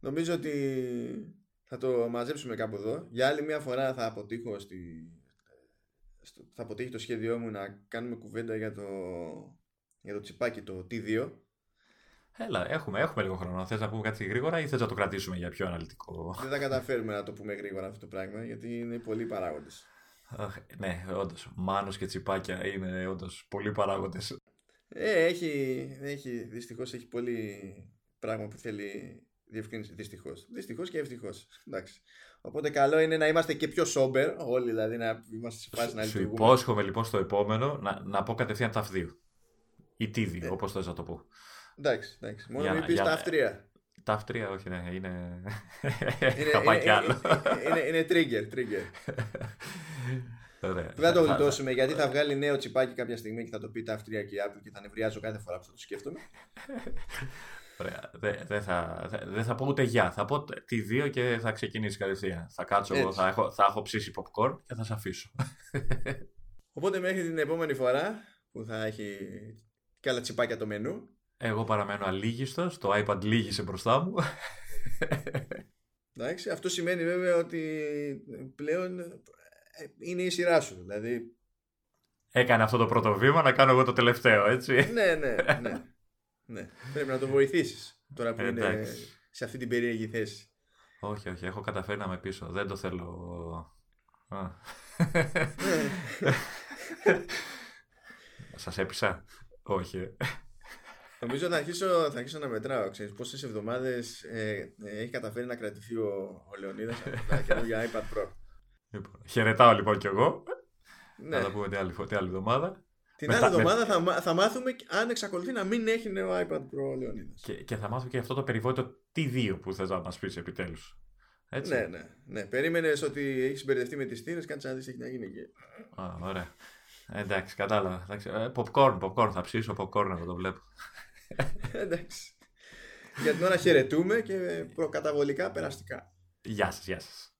A: Νομίζω ότι θα το μαζέψουμε κάπου εδώ. Για άλλη μια φορά θα αποτύχω στη... θα αποτύχει το σχέδιό μου να κάνουμε κουβέντα για το για το τσιπάκι το T2.
B: Έλα, έχουμε, έχουμε λίγο χρόνο. Θες να πούμε κάτι γρήγορα ή θες να το κρατήσουμε για πιο αναλυτικό;
A: Δεν θα καταφέρουμε να το πούμε γρήγορα αυτό το πράγμα γιατί είναι πολλοί παράγοντες.
B: Ναι, όντως. Μάνος και τσιπάκια είναι όντως πολλοί παράγοντες.
A: Ε, έχει, έχει, δυστυχώς έχει πολύ πράγμα που θέλει διευκρίνηση. Δυστυχώς. Δυστυχώς και ευτυχώς. Εντάξει. Οπότε καλό είναι να είμαστε και πιο sober, όλοι δηλαδή να είμαστε σε φάση να λειτουργούμε.
B: Σου υπόσχομαι λοιπόν στο επόμενο να, να πω κατευθείαν τα δύο. Ή τίδι, ε. όπως θες να το πω.
A: Εντάξει, εντάξει. Μόνο μην πεις τα αυτρία.
B: Τα αυτρία, όχι, ναι, είναι. είναι,
A: είναι, άλλο. είναι, είναι trigger, trigger. Δεν θα το γλιτώσουμε γιατί θα βγάλει νέο τσιπάκι κάποια στιγμή και θα το πει τα αυτρία και η Apple και θα νευριάζω κάθε φορά που θα το σκέφτομαι.
B: Ωραία. Δεν θα, δε θα πω ούτε γεια. Θα πω τη δύο και θα ξεκινήσει κατευθείαν. Θα κάτσω εγώ, θα έχω, θα έχω ψήσει popcorn και θα σε αφήσω.
A: Οπότε μέχρι την επόμενη φορά που θα έχει και άλλα τσιπάκια το μενού.
B: Εγώ παραμένω αλήγιστος, το iPad λύγησε μπροστά μου.
A: Εντάξει, αυτό σημαίνει βέβαια ότι πλέον ε, είναι η σειρά σου. Δηλαδή...
B: Έκανε αυτό το πρώτο βήμα να κάνω εγώ το τελευταίο, έτσι.
A: ναι, ναι, ναι. ναι. Πρέπει να το βοηθήσεις τώρα που είναι σε αυτή την περίεργη θέση.
B: Όχι, όχι, έχω καταφέρει να με πείσω. Δεν το θέλω. Σας έπεισα; Όχι.
A: Νομίζω θα αρχίσω, θα αρχίσω να μετράω. Ξέρεις πόσες εβδομάδες ε, ε, έχει καταφέρει να κρατηθεί ο, ο Λεωνίδας από τα καινούργια iPad Pro.
B: Λοιπόν, χαιρετάω λοιπόν κι εγώ. Ναι. Θα τα πούμε την άλλη, την άλλη εβδομάδα.
A: Την άλλη εβδομάδα θα, θα μάθουμε αν εξακολουθεί να μην έχει νέο iPad Pro ο Λεωνίδας.
B: Και, και θα μάθουμε και αυτό το περιβόητο T2 που θες να μας πεις επιτέλους. Έτσι.
A: Ναι, ναι, ναι. Περίμενες ότι έχεις συμπεριληφθεί με τις θύρες, κάτσε να δεις τι έχει να γίνει εκεί.
B: Α, ωραία. Εντάξει, κατάλαβα. Εντάξει. Ε, popcorn, popcorn, θα ψήσω popcorn εγώ το βλέπω.
A: Εντάξει. Για την ώρα χαιρετούμε και προκαταβολικά περαστικά.
B: Γεια σας, γεια σας.